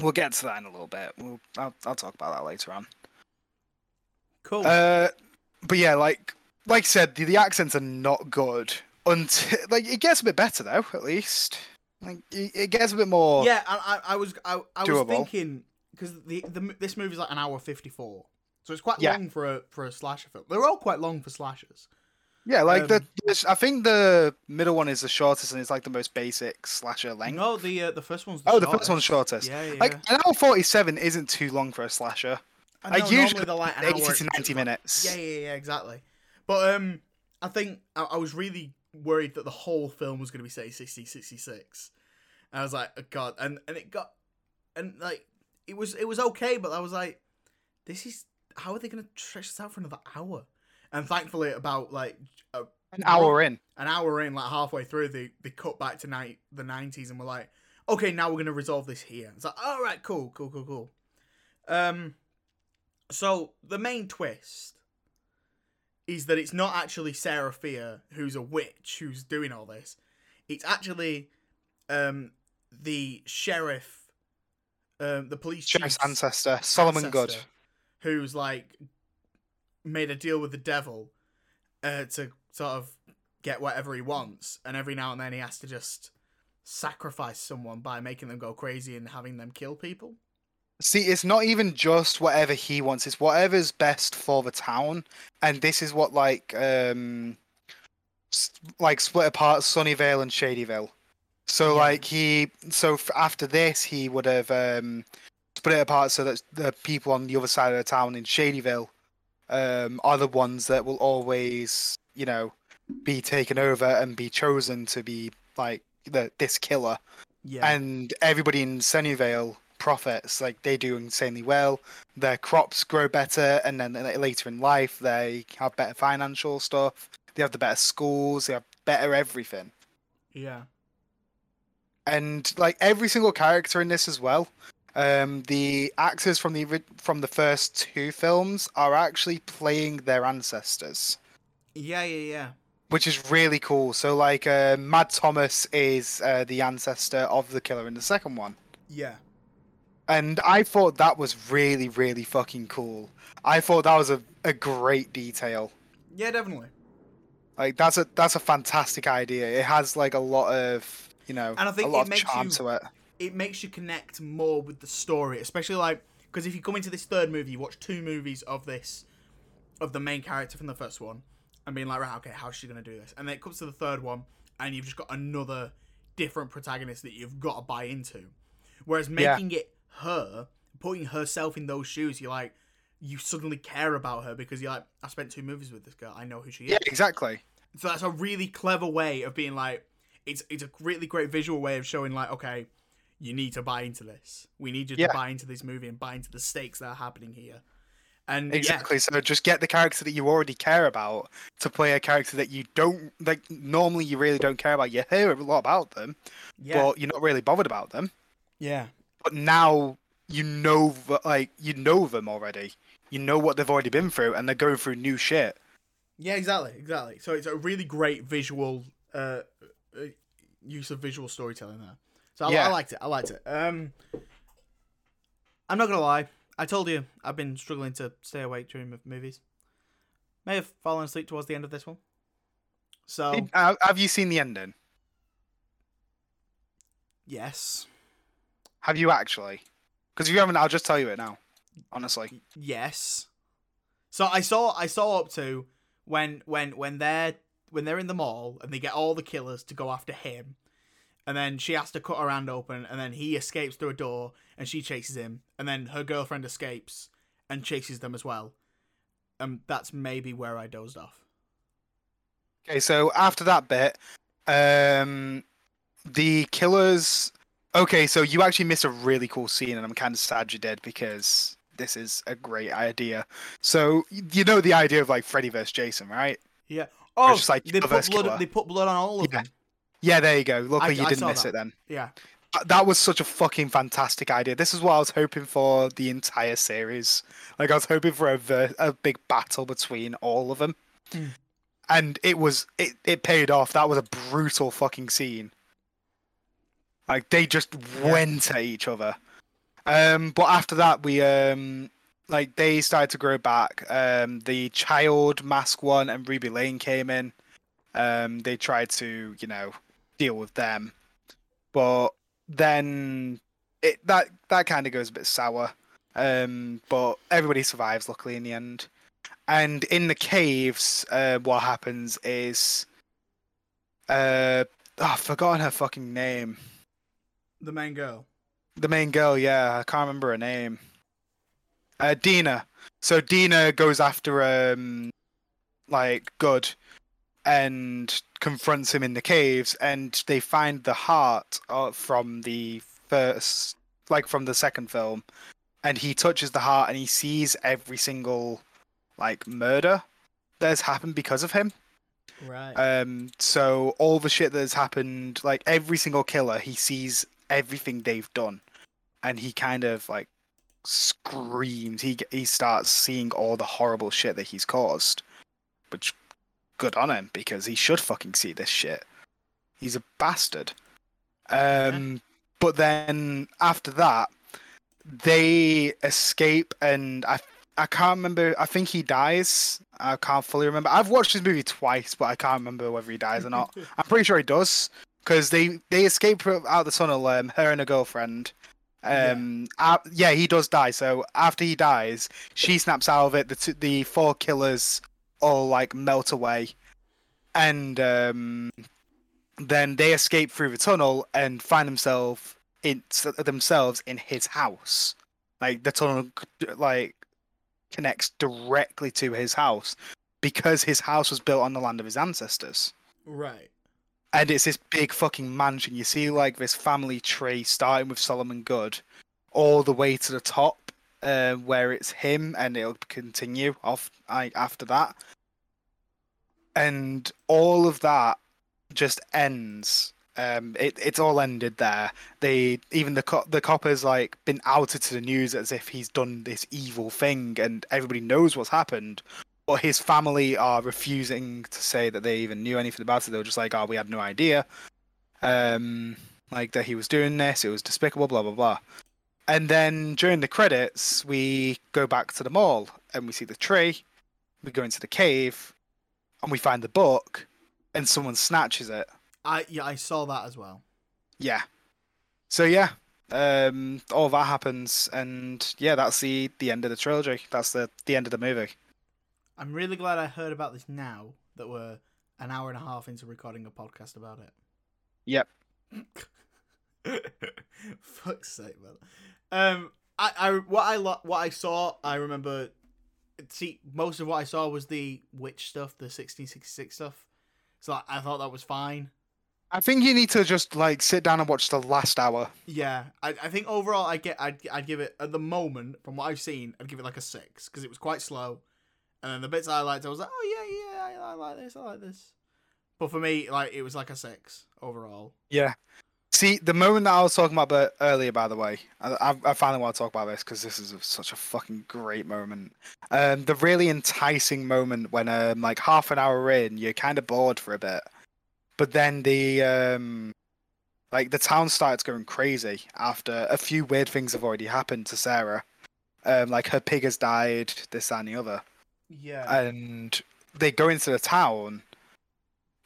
we'll get to that in a little bit. We'll i'll, I'll talk about that later on. Cool. uh but yeah like like i said the, the accents are not good until like it gets a bit better though at least like it, gets a bit more yeah, I, I, I was I, I was doable. thinking because the, the this movie's like an hour fifty four, so it's quite Yeah. long for a for a slasher film. They're all quite long for slashers. yeah like the, um, the i think the middle one is the shortest and it's like the most basic slasher length No, the uh, the first one's the oh the first one's shortest. shortest Yeah, yeah. Like an hour forty-seven isn't too long for a slasher. I like, know, usually normally they're like an Eighty hour to ninety minutes. Yeah, yeah, yeah, exactly. But um, I think I, I was really worried that the whole film was going to be say 60, 66. And I was like, oh, God, and and it got, and like it was it was okay, but I was like, this is how are they going to stretch this out for another hour? And thankfully, about like a, An hour in. an hour in, like halfway through, they they cut back to night the nineties and were like, okay, now we're gonna resolve this here. It's like, all right, cool, cool, cool, cool. Um, so the main twist is that it's not actually Sarah Fier who's a witch who's doing all this. It's actually um the sheriff, um the police Sheriff's chief's ancestor, Solomon Goode. who's like made a deal with the devil uh, to sort of get whatever he wants, and every now and then he has to just sacrifice someone by making them go crazy and having them kill people. See, it's not even just whatever he wants; it's whatever's best for the town. And this is what like um, like split apart Sunnyvale and Shadyville. So Yeah. like he, so f- after this, he would have um, split it apart so that the people on the other side of the town in Shadyville um, are the ones that will always, you know, be taken over and be chosen to be like the this killer Yeah, and everybody in Sunnyvale profits like they do insanely well. Their crops grow better and then later in life they have better financial stuff. They have the better schools they have better everything. Yeah, and like every single character in this as well. Um the actors from the from the first two films are actually playing their ancestors. Yeah, yeah, yeah. which is really cool. So like uh, mad thomas is uh, the ancestor of the killer in the second one. Yeah, and I thought that was really, really fucking cool. I thought that was a, a great detail. yeah, definitely. Like that's a that's a fantastic idea. It has like a lot of you know And I think a lot it of makes charm you- to it. It makes you connect more with the story, especially like because if you come into this third movie, you watch two movies of this of the main character from the first one, and being like, right, okay, how's she gonna do this? And then it comes to the third one, and you've just got another different protagonist that you've got to buy into. Whereas Yeah. making it her, putting herself in those shoes, you're like, you suddenly care about her because you're like, I spent two movies with this girl. I know who she is. Yeah, exactly. So that's a really clever way of being like, it's it's a really great visual way of showing like, okay, you need to buy into this. We need you to buy into this movie and buy into the stakes that are happening here. And Exactly. So just get the character that you already care about to play a character that you don't like. Normally, you really don't care about. You hear a lot about them, yeah, yeah, but you're not really bothered about them. yeah, But now you know, like you know them already. You know what they've already been through, and they're going through new shit. yeah, exactly, exactly. So it's a really great visual uh, uh use of visual storytelling there. So I, Yeah. I liked it. I liked it. Um, I'm not gonna lie. I told you I've been struggling to stay awake during movies. May have fallen asleep towards the end of this one. So have you seen the ending? yes, Have you actually? Because if you haven't, I'll just tell you it now. Honestly. Yes. So I saw I saw up to when when when they're when they're in the mall and they get all the killers to go after him, and then she has to cut her hand open, and then he escapes through a door, and she chases him, and then her girlfriend escapes and chases them as well. And that's maybe where I dozed off. Okay, so after that bit, um, the killers. Okay, so you actually missed a really cool scene, and I'm kind of sad you did because this is a great idea. So you know the idea of like Freddy versus Jason, right? Yeah. Oh, just like they put blood. They put blood on all of Yeah. them. Yeah, there you go. Luckily, you didn't miss that. it then. Yeah. That was such a fucking fantastic idea. This is what I was hoping for the entire series. Like I was hoping for a ver- a big battle between all of them, Hmm. and it was it it paid off. That was a brutal fucking scene. Like they just went at each other. Um, but after that, we um like they started to grow back. Um, the child mask one and Ruby Lane came in. Um, they tried to you know deal with them but then it that that kind of goes a bit sour. Um, but everybody survives luckily in the end. And in the caves, uh, what happens is, uh, oh, I've forgotten her fucking name. The main girl. The main girl, yeah, I can't remember her name. Uh, Deena. So Deena goes after um, like Goode, and confronts him in the caves, and they find the heart uh, from the first, like from the second film, and he touches the heart, and he sees every single like murder that has happened because of him. Right. Um, so all the shit that has happened, like every single killer, he sees everything they've done, and he kind of like screams. He he starts seeing all the horrible shit that he's caused, which good on him because he should fucking see this shit. He's a bastard. Um, but then after that, they escape, and I I can't remember. I think he dies. I can't fully remember. I've watched this movie twice, but I can't remember whether he dies or not. I'm pretty sure he does because they they escape out of the tunnel. Um, her and her girlfriend. Um, yeah. yeah, he does die. So after he dies, she snaps out of it. The two, the four killers all like melt away, and um, then they escape through the tunnel and find themselves in themselves in his house. Like the tunnel, like connects directly to his house because his house was built on the land of his ancestors. right. And it's this big fucking mansion. You see, like this family tree starting with Solomon Goode, all the way to the top, uh, where it's him, and it'll continue off I, after that. And all of that just ends. Um, it it's all ended there. They even the co- the copper's like been outed to the news as if he's done this evil thing, and everybody knows what's happened. But his family are refusing to say that they even knew anything about it. They were just like, "Oh, we had no idea." Um, like that he was doing this. It was despicable. Blah blah blah. And then during the credits, we go back to the mall and we see the tree. We go into the cave, and we find the book, and someone snatches it. I yeah I saw that as well. Yeah. So yeah, um, all that happens, and yeah, that's the the end of the trilogy. That's the the end of the movie. I'm really glad I heard about this now that we're an hour and a half into recording a podcast about it. Yep. Fuck's sake, man. Um, I, I, what I, lo- what I saw, I remember. See, most of what I saw was the witch stuff, the 1666 stuff. So I, I thought that was fine. I think you need to just like sit down and watch the last hour. Yeah, I, I think overall I get I'd, I'd give it at the moment from what I've seen I'd give it like a six because it was quite slow, and then the bits I liked I was like oh yeah yeah I, I like this I like this, but for me like it was like a six overall. Yeah. See, the moment that I was talking about earlier, by the way, I, I, finally want to talk about this because this is a, such a fucking great moment. Um, the really enticing moment when, um, like half an hour in, you're kind of bored for a bit, but then the um, like the town starts going crazy after a few weird things have already happened to Sarah. Um, like her pig has died, this that, and the other Yeah. and they go into the town.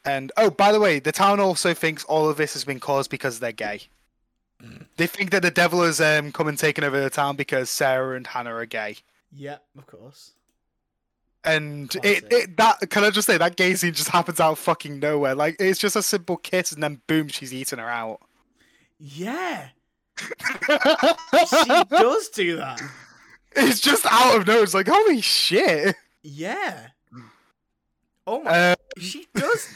And oh, by the way, the town also thinks all of this has been caused because they're gay. They think that the devil has um, come and taken over the town because Sarah and Hannah are gay. yeah, of course. And it, it that can I just say that gay scene just happens out of fucking nowhere. Like it's just a simple kiss and then boom, she's eating her out. Yeah, she does do that. it's just out of nowhere. It's like holy shit. Yeah. Oh my, Uh, she does.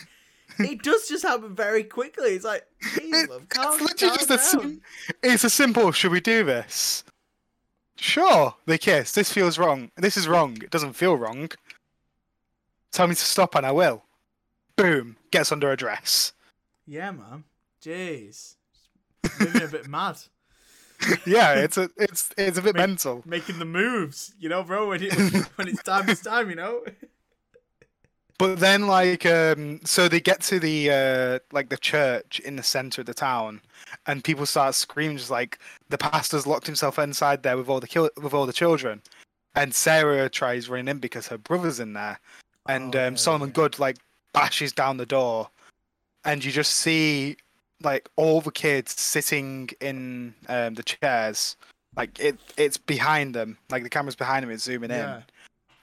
It does just happen very quickly. It's like, It- love, it's literally calm just a down. sim- it's a simple. Should we do this? Sure. They kiss. This feels wrong. This is wrong. It doesn't feel wrong. Tell me to stop, and I will. Boom. Gets under a dress. Yeah, man. Jeez. Living a bit mad. Yeah, it's a it's it's a bit Make- mental. Making the moves, you know, bro. When, it, when it's time, it's time, you know. But then, like, um, so they get to the uh, like the church in the center of the town, and people start screaming, just like the pastor's locked himself inside there with all the with all the children, and Sarah tries running in because her brother's in there, and Oh, um, Solomon yeah. Goode like bashes down the door, and you just see like all the kids sitting in um, the chairs, like it it's behind them, like the camera's behind them, it's zooming Yeah. in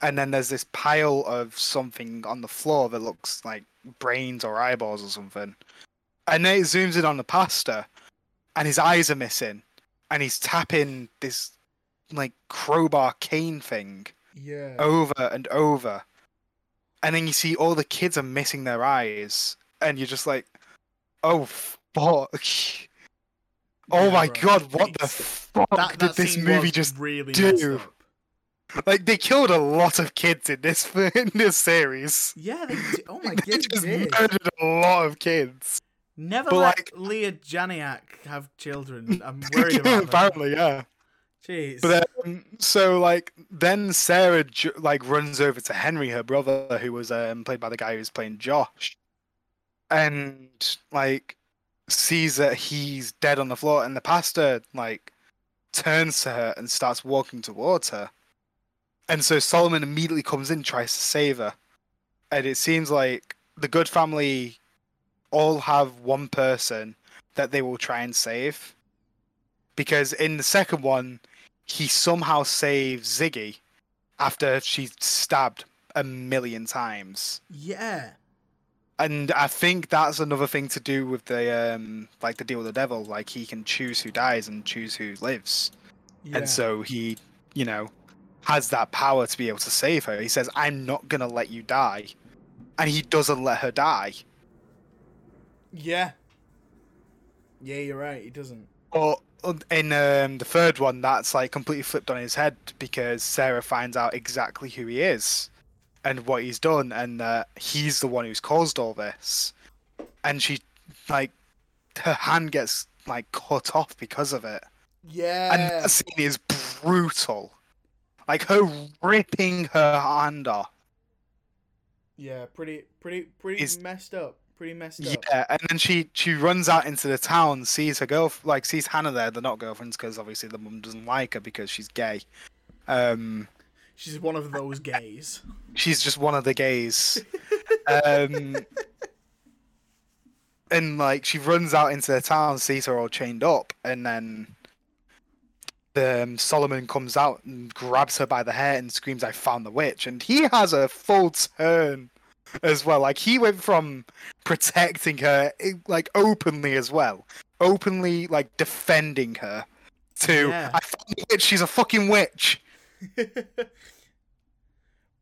and then there's this pile of something on the floor that looks like brains or eyeballs or something. And then it zooms in on the pastor, and his eyes are missing, and he's tapping this like crowbar cane thing Yeah. over and over. And then you see all the kids are missing their eyes, and you're just like, oh fuck. Oh Yeah, my god, what the fuck that, did that this movie just really do? like they killed a lot of kids in this in this series. Yeah, they did. Oh my they god, just did. murdered a lot of kids. Never but, let like- Leigh Janiak have children. I'm worried about them. Apparently, yeah. Jeez. But um, so like then Sarah like runs over to Henry, her brother, who was um, played by the guy who's playing Josh, and like sees that he's dead on the floor, and the pastor like turns to her and starts walking towards her, and so Solomon immediately comes in, tries to save her, and it seems like the good family all have one person that they will try and save. Because in the second one, he somehow saves Ziggy after she's stabbed a million times. yeah. And I think that's another thing to do with the um like the deal with the devil. Like he can choose who dies and choose who lives. Yeah. And so he, you know, has that power to be able to save her. He says, I'm not gonna let you die. And he doesn't let her die. yeah. Yeah, you're right. He doesn't. But in um, the third one, that's like completely flipped on his head because Sarah finds out exactly who he is and what he's done, and uh, he's the one who's caused all this. And she, like, her hand gets like cut off because of it, Yeah. and Yeah. that scene is brutal. Like her ripping her hand off. Yeah, pretty, pretty, pretty Is- messed up. Pretty messed up. Yeah, and then she she runs out into the town, sees her girl, like sees Hannah there. They're not girlfriends because obviously the mum doesn't like her because she's gay. Um, She's one of those gays. she's just one of the gays. um, and like she runs out into the town, sees her all chained up, and then um, Solomon comes out and grabs her by the hair and screams, "I found the witch!" And he has a full turn as well. Like he went from protecting her like openly as well, openly like defending her, to Yeah. I found the witch. She's a fucking witch.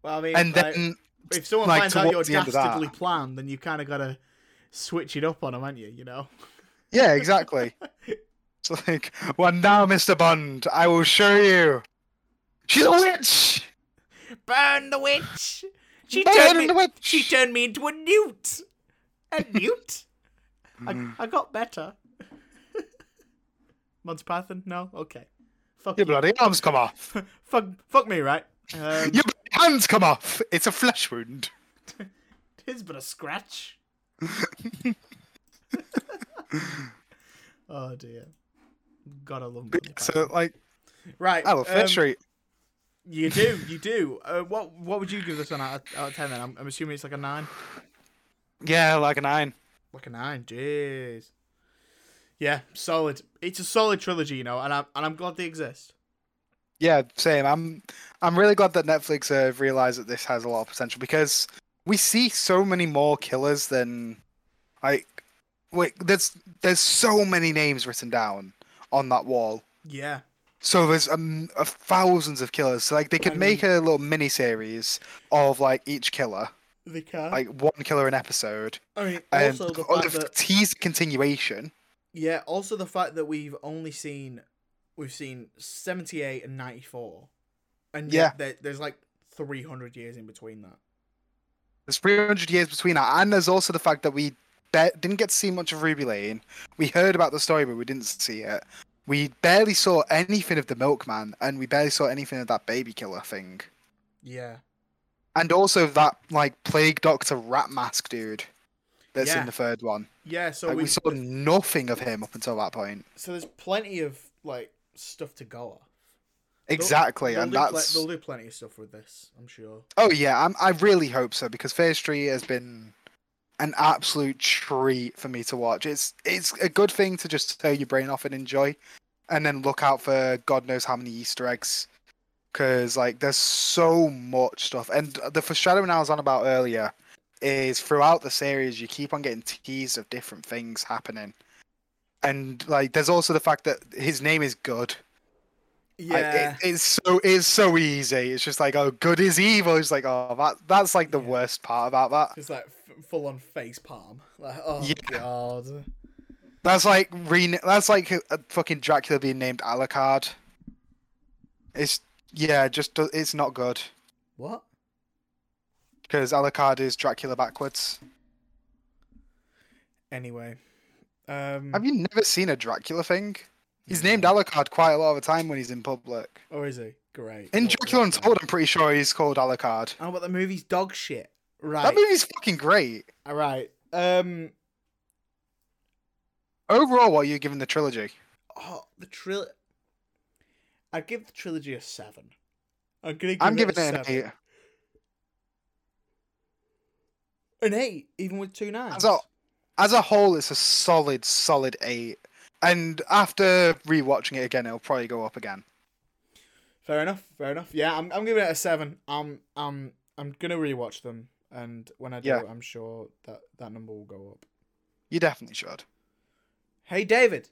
well, I mean, And like, then if someone like, finds out you're towards the end of that- dastardly planned, then you kind of got to switch it up on them, haven't you? You know? yeah, exactly. it's like, well now, Mister Bond, I will show you. She's a witch. Burn the witch! She Burn turned me. witch. She turned me into a newt. A newt. I, Mm. I got better. Monty Python? No. Okay. Fuck Your you. bloody arms come off. fuck. Fuck me, right? Um, Your hands come off. It's a flesh wound. Tis but a scratch. oh dear. Gotta love Monty So Python. like, Right. oh, um, Fish Street. You do, you do. Uh, what what would you give this one out of, out of ten? Then I'm, I'm assuming it's like a nine. Yeah, like a nine. Like a nine. Jeez. Yeah, solid. It's a solid trilogy, you know, and I'm and I'm glad they exist. Yeah, same. I'm I'm really glad that Netflix have realized that this has a lot of potential because we see so many more killers than like wait, there's there's so many names written down on that wall. Yeah. So there's um, thousands of killers. So like they could I make a little mini series of like each killer, They can. like one killer an episode, I mean, also the or fact that tease continuation. Yeah, also the fact that we've only seen we've seen seventy eight and ninety four, and Yeah. there, there's like three hundred years in between that. There's 300 years between that, and there's also the fact that we be- didn't get to see much of Ruby Lane. We heard about the story, but we didn't see it. We barely saw anything of the Milkman, and we barely saw anything of that baby killer thing. Yeah. And also that like plague doctor rat mask dude that's Yeah. in the third one. Yeah. So Like, we we saw nothing of him up until that point. so there's plenty of like stuff to go off. They'll- Exactly, they'll and do pl- that's they'll do plenty of stuff with this. I'm sure. oh yeah, I'm, I really hope so because Phase Three has been an absolute treat for me to watch. It's it's a good thing to just turn your brain off and enjoy, and then look out for God knows how many Easter eggs, because like there's so much stuff. And the foreshadowing I was on about earlier is throughout the series you keep on getting teased of different things happening, and like there's also the fact that his name is Goode. Like, it- Yeah. it's so it's so easy. It's just like oh, good is evil. It's like oh, that that's like the Yeah. worst part about that. It's like f- full on face palm. Like oh Yeah. god. That's like re- That's like a, a uh, fucking Dracula being named Alucard. It's yeah, just it's not good What? Because Alucard is Dracula backwards. Anyway. Um Have you never seen a Dracula thing? He's named Alucard quite a lot of the time when he's in public. Or is he? Great. In Well, Dracula Untold, I'm pretty sure he's called Alucard. Oh, but the movie's dog shit. Right. That movie's fucking great. All right. Um. Overall, what are you giving the trilogy? Oh, the trill. I'd give the trilogy a seven. I'm give I'm it giving a it an seven. eight. An eight, even with two nines. As a as a whole, it's a solid, solid eight. And after rewatching it again, it'll probably go up again. Fair enough. Fair enough. Yeah, I'm. I'm giving it a seven. I'm. I'm. I'm gonna rewatch them, and when I do, Yeah. I'm sure that that number will go up. You definitely should. Hey, David,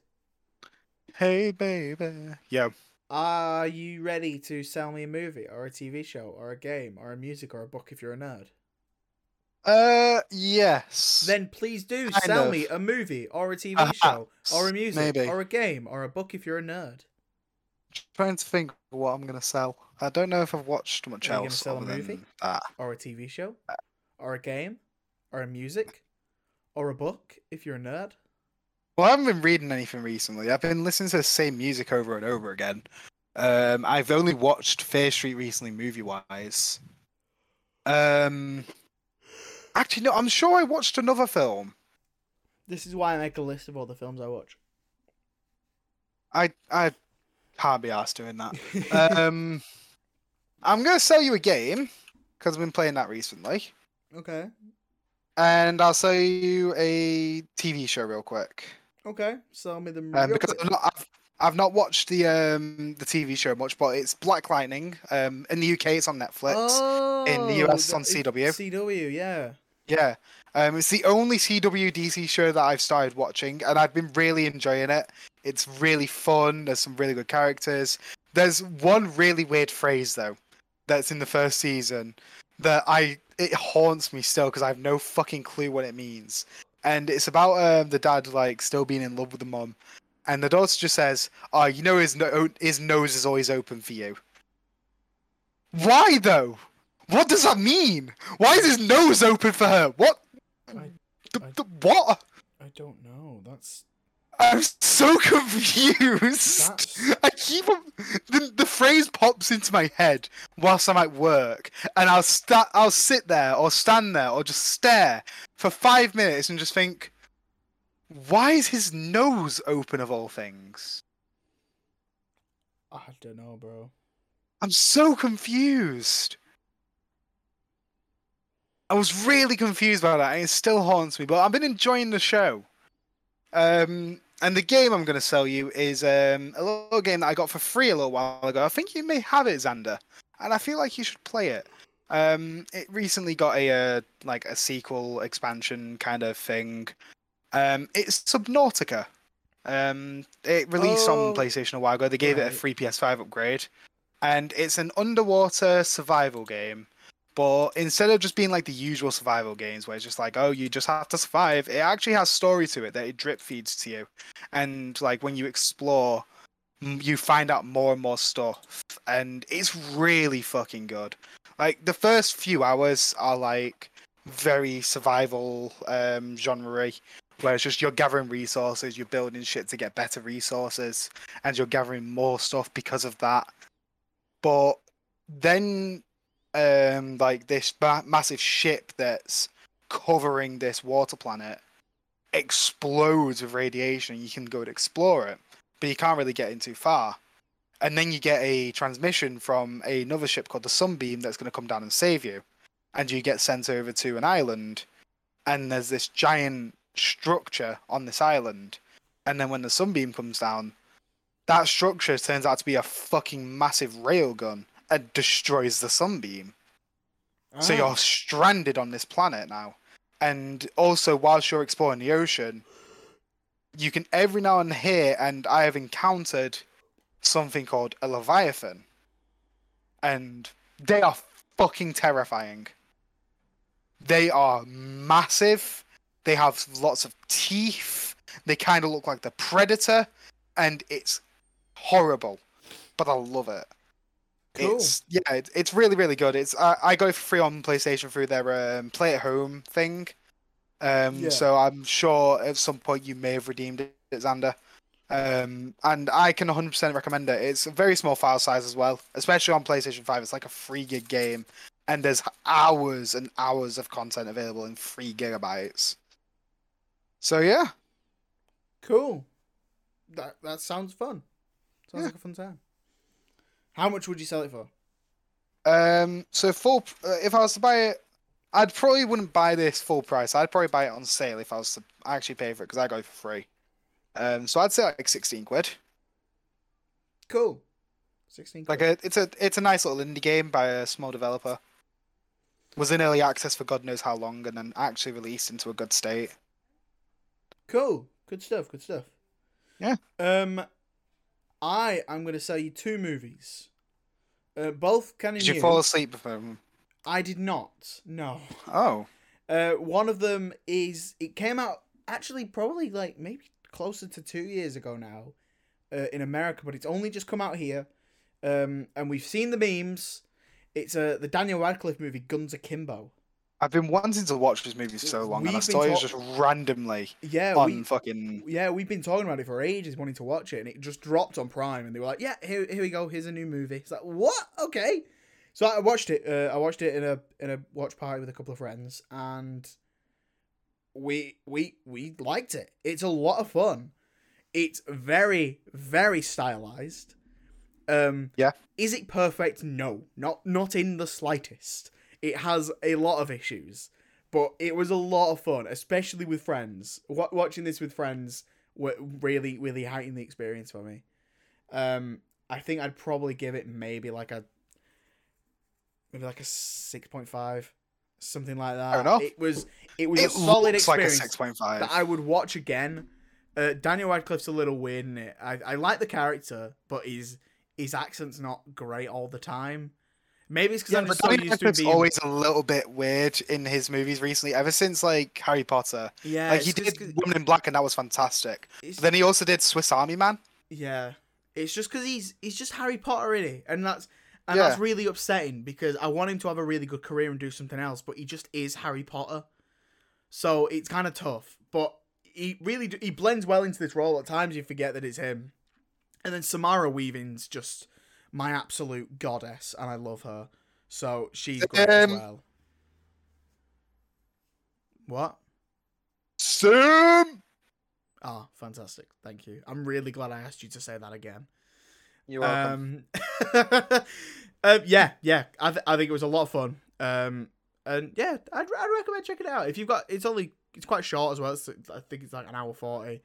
Hey, baby. Yo. are you ready to sell me a movie or a TV show or a game or a music or a book if you're a nerd? Uh, yes. Then please do Kind sell of. me a movie or a TV Uh, show or a music maybe. or a game or a book if you're a nerd. trying to think what I'm gonna sell. I don't know if I've watched much else. Are you gonna else sell a movie? or a TV show, or a game, or a music, or a book if you're a nerd. Well, I haven't been reading anything recently. I've been listening to the same music over and over again. Um, I've only watched Fear Street recently, movie wise. Um, actually, no. I'm sure I watched another film. This is why I make a list of all the films I watch. I I can't be asked doing that. um, I'm gonna sell you a game because I've been playing that recently, okay, and I'll sell you a TV show real quick. okay. Sell me the Um, because. I've not, I've, I've not watched the um the TV show much, but it's Black Lightning. Um, in the UK, it's on Netflix. Oh, in the US it's on CW. CW, yeah. Yeah. Um, it's the only CWDC show that I've started watching, and I've been really enjoying it. It's really fun. There's some really good characters. There's one really weird phrase though, that's in the first season that I it haunts me still because I have no fucking clue what it means. And it's about um, the dad like still being in love with the mom, and the daughter just says, "Oh, you know his no- his nose is always open for you." Why though? What does that mean? Why is his nose open for her? What? I- The, I- the, what? I don't know. That's I'm so confused. That's- I keep on the, the phrase pops into my head whilst I'm at work, and I'll sta- I'll sit there or stand there or just stare for five minutes and just think, why is his nose open of all things? I don't know, bro. I'm so confused. I was really confused about that, and it still haunts me. But I've been enjoying the show. Um, and the game I'm going to sell you is um, a little game that I got for free a little while ago. I think you may have it, Xander, and I feel like you should play it. Um, it recently got a uh, like a sequel expansion kind of thing. Um, it's Subnautica. Um, it released Oh, on PlayStation a while ago. They gave it a free PS5 upgrade, and it's an underwater survival game. But instead of just being like the usual survival games where it's just like, oh, you just have to survive, it actually has story to it that it drip feeds to you. And like when you explore, you find out more and more stuff. And it's really fucking good. Like the first few hours are like very survival um genre where it's just you're gathering resources, you're building shit to get better resources, and you're gathering more stuff because of that. But then um like this ma- massive ship that's covering this water planet explodes with radiation. You can go and explore it but you can't really get in too far. And then you get a transmission from another ship called the sunbeam that's going to come down and save you. And you get sent over to an island and there's this giant structure on this island. And then when the sunbeam comes down that structure turns out to be a fucking massive railgun and destroys the sunbeam. So Ah, you're stranded on this planet now. And also, whilst you're exploring the ocean, you can every now and here, and I have encountered something called a leviathan, and they are fucking terrifying. They are massive. They have lots of teeth. They kind of look like the predator, and it's horrible, but I love it. Cool. It's yeah, it's, it's really really good. It's I, I go for free on PlayStation through their um, play at home thing. Um, Yeah. so I'm sure at some point you may have redeemed it, Xander. Um, and I can 100% recommend it. It's a very small file size as well, especially on PlayStation 5. It's like a three gig game, and there's hours and hours of content available in three gigabytes. So yeah, cool. That that sounds fun. Sounds Yeah. like a fun time. How much would you sell it for? Um, so full. Uh, if I was to buy it, I'd probably wouldn't buy this full price. I'd probably buy it on sale if I was to actually pay for it because I got it for free. Um, so I'd say like sixteen quid. Cool. Sixteen. Like a, it's a it's a nice little indie game by a small developer. Was in early access for God knows how long, and then actually released into a good state. Cool. Good stuff. Good stuff. Yeah. Um, I am going to sell you two movies. Uh, both kind of Did you new. fall asleep before? them? I did not. No. Oh, Uh, one of them is it came out actually probably like maybe closer to two years ago now, uh, in America, but it's only just come out here. Um, and we've seen the memes. It's uh, the Daniel Radcliffe movie Guns Akimbo. I've been wanting to watch this movie so long, and I We've saw it talk- just randomly Yeah, on we, fucking. yeah, we've been talking about it for ages, wanting to watch it, and it just dropped on Prime, and they were like, "Yeah, here, here we go. Here's a new movie." It's like, "What? Okay." So I watched it. Uh, I watched it in a in a watch party with a couple of friends, and we we we liked it. It's a lot of fun. It's very very stylized. Um, Yeah. Is it perfect? No, not not in the slightest. It has a lot of issues, but it was a lot of fun, especially with friends. Wa watching this with friends really really heightened the experience for me. Um, I think I'd probably give it maybe like a maybe like a six point five, something like that. Fair enough. It was it was It a solid looks like a experience six point five. that I would watch again. Uh, Daniel Radcliffe's a little weird in it. I, I like the character, but his his accent's not great all the time. Maybe it's because Yeah, I'm just so used to being. always a little bit weird in his movies recently, ever since like Harry Potter. yeah, like he did 'cause- Woman in Black, and that was fantastic. Then he also did Swiss Army Man. Yeah, it's just because he's he's just Harry Potter in it, and that's and Yeah. that's really upsetting because I want him to have a really good career and do something else, but he just is Harry Potter, so it's kind of tough. But he really do, he blends well into this role. At times you forget that it's him, and then Samara Weaving's just my absolute goddess, and I love her. So she's great as Um, well. What? Sam. Ah, fantastic! Thank you. I'm really glad I asked you to say that again. You're welcome. Um, um, yeah, yeah. I, th- I think it was a lot of fun. Um, and yeah, I'd, I'd recommend checking it out. If you've got, it's only, it's quite short as well. It's, I think it's like an hour 40.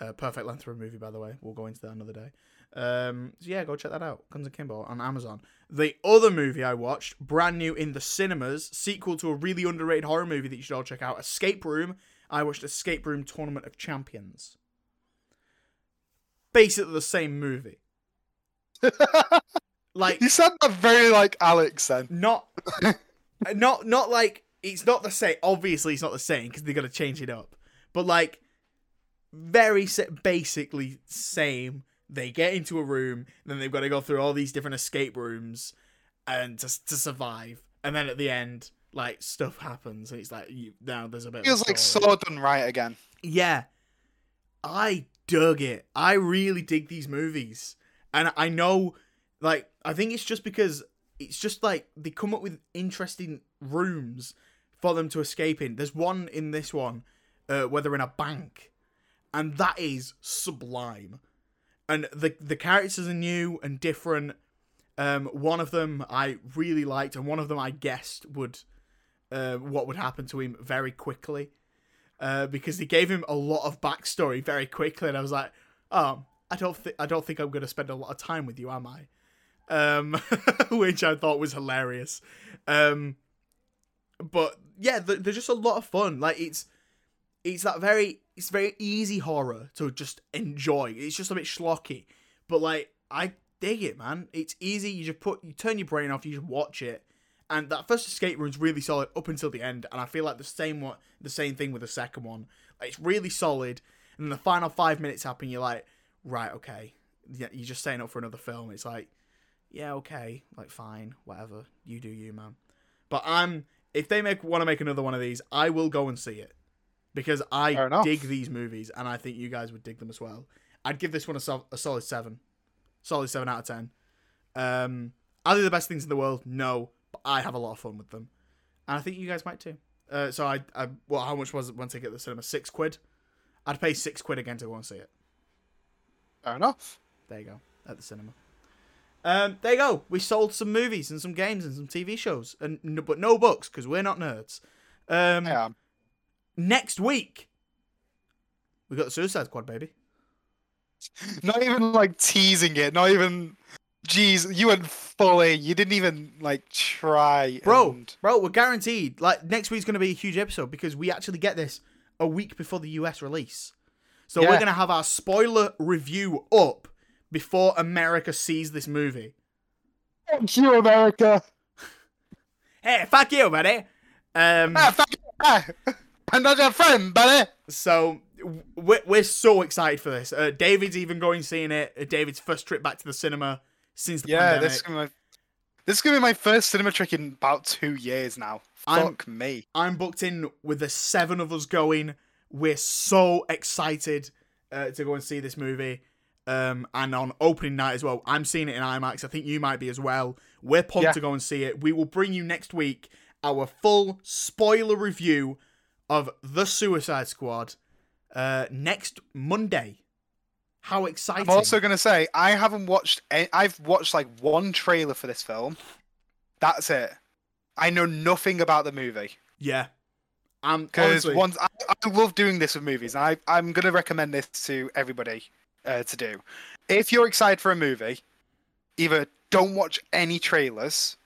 Uh, perfect length for a movie, by the way. We'll go into that another day. Um, so yeah, go check that out. Guns Akimbo on Amazon. The other movie I watched, brand new in the cinemas, sequel to a really underrated horror movie that you should all check out, Escape Room. I watched Escape Room Tournament of Champions. Basically the same movie. Like you said that very like Alex then. not not not like it's not the same obviously it's not the same because they're gonna change it up but like very basically same they get into a room then they've got to go through all these different escape rooms and to, to survive and then at the end like stuff happens and it's like you now there's a bit of Feels like so done right again. Yeah. I dug it. I really dig these movies. And I know, like, I think it's just because it's just like they come up with interesting rooms for them to escape in. There's one in this one uh, where they're in a bank, and that is sublime. And the the characters are new and different. Um, one of them I really liked, and one of them I guessed would uh, what would happen to him very quickly uh, because they gave him a lot of backstory very quickly, and I was like, "Oh, I don't think I don't think I'm going to spend a lot of time with you, am I?" Um, which I thought was hilarious. Um, but yeah, they're, they're just a lot of fun. Like it's it's that very it's very easy horror to just enjoy. It's just a bit schlocky, but like I dig it, man. It's easy. You just put you turn your brain off. You just watch it. And that first escape room's really solid up until the end, and I feel like the same one, the same thing with the second one. Like, it's really solid, and the final five minutes happen. You're like, right, okay, yeah, you're just setting up for another film. It's like, yeah, okay, like fine, whatever, you do you, man. But I'm if they make want to make another one of these, I will go and see it because I dig these movies, and I think you guys would dig them as well. I'd give this one a, sol- a solid seven, solid seven out of ten. Um, are they the best things in the world? No, but I have a lot of fun with them, and I think you guys might too. Uh, so I, I, well, how much was it one ticket at the cinema? Six quid. I'd pay six quid again to go and see it. Fair enough. There you go at the cinema. Um, there you go. We sold some movies and some games and some TV shows, and but no books because we're not nerds. Um, Yeah. Next week we got the Suicide Squad, baby. Not even like teasing it. Not even. Jeez, you went fully. You didn't even like try. bro, and- bro, we're guaranteed. Like next week's gonna be a huge episode because we actually get this a week before the US release. So we're gonna have our spoiler review up before America sees this movie. Thank you, America. Hey, fuck you, buddy. Um, Ah, fuck you. I'm not your friend, buddy. so we're, we're so excited for this. Uh, David's even going seeing it. Uh, David's first trip back to the cinema since the Yeah, pandemic. this is gonna be my, this is gonna be my first cinema trick in about two years now. I'm- Fuck me. I'm booked in with the seven of us going. We're so excited uh, to go and see this movie. Um, and on opening night as well, I'm seeing it in IMAX. I think you might be as well. We're pumped Yeah. to go and see it. We will bring you next week our full spoiler review of The Suicide Squad uh, next Monday. How exciting! I'm also gonna say I haven't watched. Any, I've watched like one trailer for this film. That's it. I know nothing about the movie yeah. Um, because once I, I love doing this with movies, and I I'm gonna recommend this to everybody uh, to do if you're excited for a movie, either don't watch any trailers,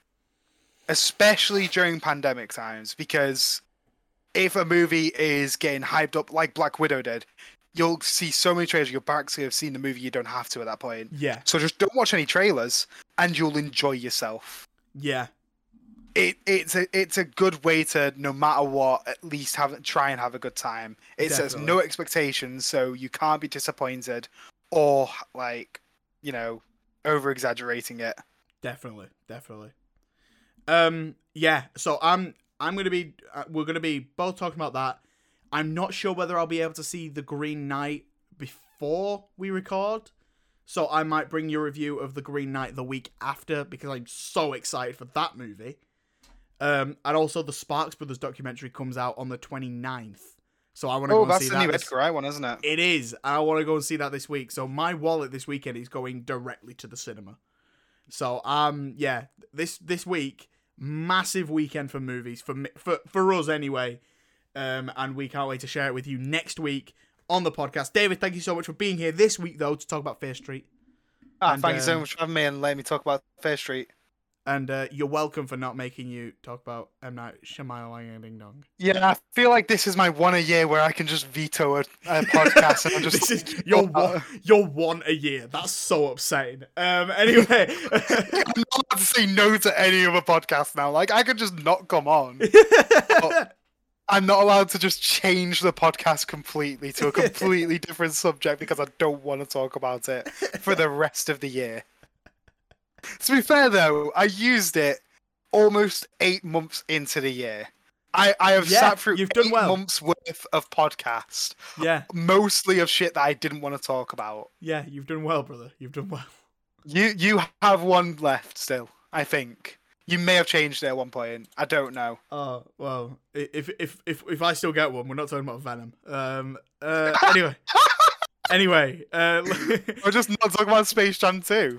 especially during pandemic times, because if a movie is getting hyped up like Black Widow did, you'll see so many trailers. You'll actually have seen the movie. You don't have to at that point. Yeah, So just don't watch any trailers, and you'll enjoy yourself. yeah, It it's a it's a good way to no matter what at least have try and have a good time. It says no expectations, so you can't be disappointed or like you know over exaggerating it. definitely, definitely. Um, yeah. So I'm I'm gonna be uh, we're gonna be both talking about that. I'm not sure whether I'll be able to see the Green Knight before we record. So I might bring you a review of the Green Knight the week after because I'm so excited for that movie. Um, and also the Sparks Brothers documentary comes out on the 29th. So I want to Oh, go and that's see the that. new this- Edgar Wright one, isn't it? It is. I want to go and see that this week. So my wallet this weekend is going directly to the cinema. So um yeah, this this week massive weekend for movies for for for us anyway. Um and we can't wait to share it with you next week on the podcast. David, thank you so much for being here this week though to talk about Fear Street. Ah, And, thank you so um, much for having me and letting me talk about Fear Street. And uh, you're welcome for not making you talk about M Night Shyamalan Ding Dong. Yeah, I feel like this is my one a year where I can just veto a, a podcast and I'm just this is your one, your one a year. That's so upsetting. Um anyway, I'm not allowed to say no to any other podcast now. Like I could just not come on. I'm not allowed to just change the podcast completely to a completely different subject because I don't want to talk about it for the rest of the year. To be fair though, I used it almost eight months into the year. I, I have Yeah, sat through you've done eight well. months worth of podcast, yeah, mostly of shit that I didn't want to talk about. yeah, you've done well, brother. You've done well. You you have one left still, I think. You may have changed it at one point. I don't know. Oh well, if if if if I still get one, we're not talking about Venom. Um. Uh. Anyway. anyway. Uh. We're just not talking about Space Jam 2.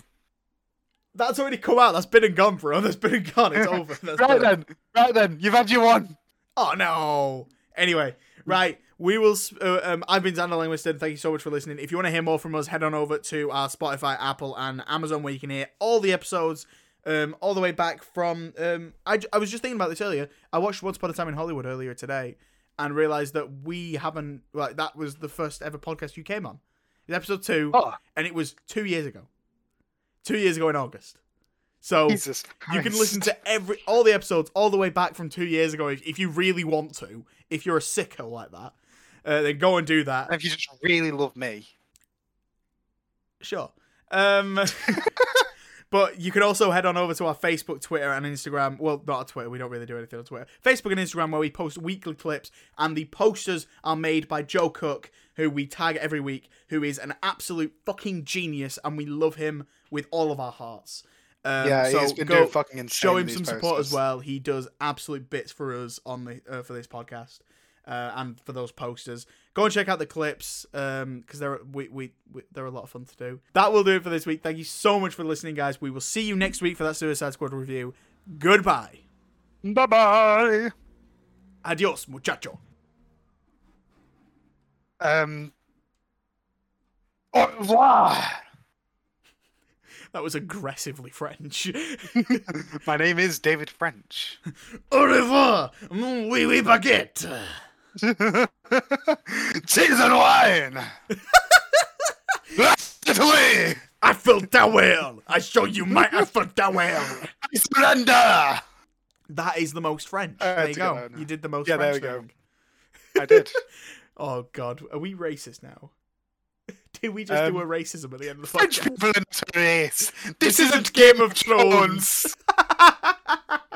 That's already come out. That's been and gone, bro. That's been and gone. It's over. That's Right then, right then, you've had your one. Oh no. Anyway, right. We will. Uh, um, I've been Xander Langwiston. Thank you so much for listening. If you want to hear more from us, head on over to our Spotify, Apple, and Amazon, where you can hear all the episodes. Um, all the way back from. Um, I, I was just thinking about this earlier. I watched Once Upon a Time in Hollywood earlier today, and realized that we haven't. Like that was the first ever podcast you came on. It's episode two, Oh, and it was two years ago. Two years ago in August. So you can listen to every all the episodes all the way back from two years ago if, if you really want to. If you're a sicko like that, uh, then go and do that. If you just really love me. Sure. Um, but you can also head on over to our Facebook, Twitter, and Instagram. Well, not on Twitter. We don't really do anything on Twitter. Facebook and Instagram, where we post weekly clips, and the posters are made by Joe Cook, who we tag every week, who is an absolute fucking genius, and we love him with all of our hearts. Um, yeah, so he's been go doing fucking insane. show him some support as well. He does absolute bits for us on the uh, for this podcast uh, and for those posters. Go and check out the clips because they're we, we, we they're a lot of fun to do. That will do it for this week. Thank you so much for listening, guys. We will see you next week for that Suicide Squad review. Goodbye. Bye bye. Adios, muchacho. Um. Au revoir. That was aggressively French. My name is David French. Au revoir, mon oui oui baguette. Cheese and wine. It away. Eiffel Tower. I show you my Eiffel Tower. I surrender. That is the most French. Uh, there you it's a good go. You did the most French. Yeah, there French we go. I did. Oh God, are we racist now? Did we just do Um, a racism at the end of the French podcast? people are not race. This, This isn't Game of. Thrones.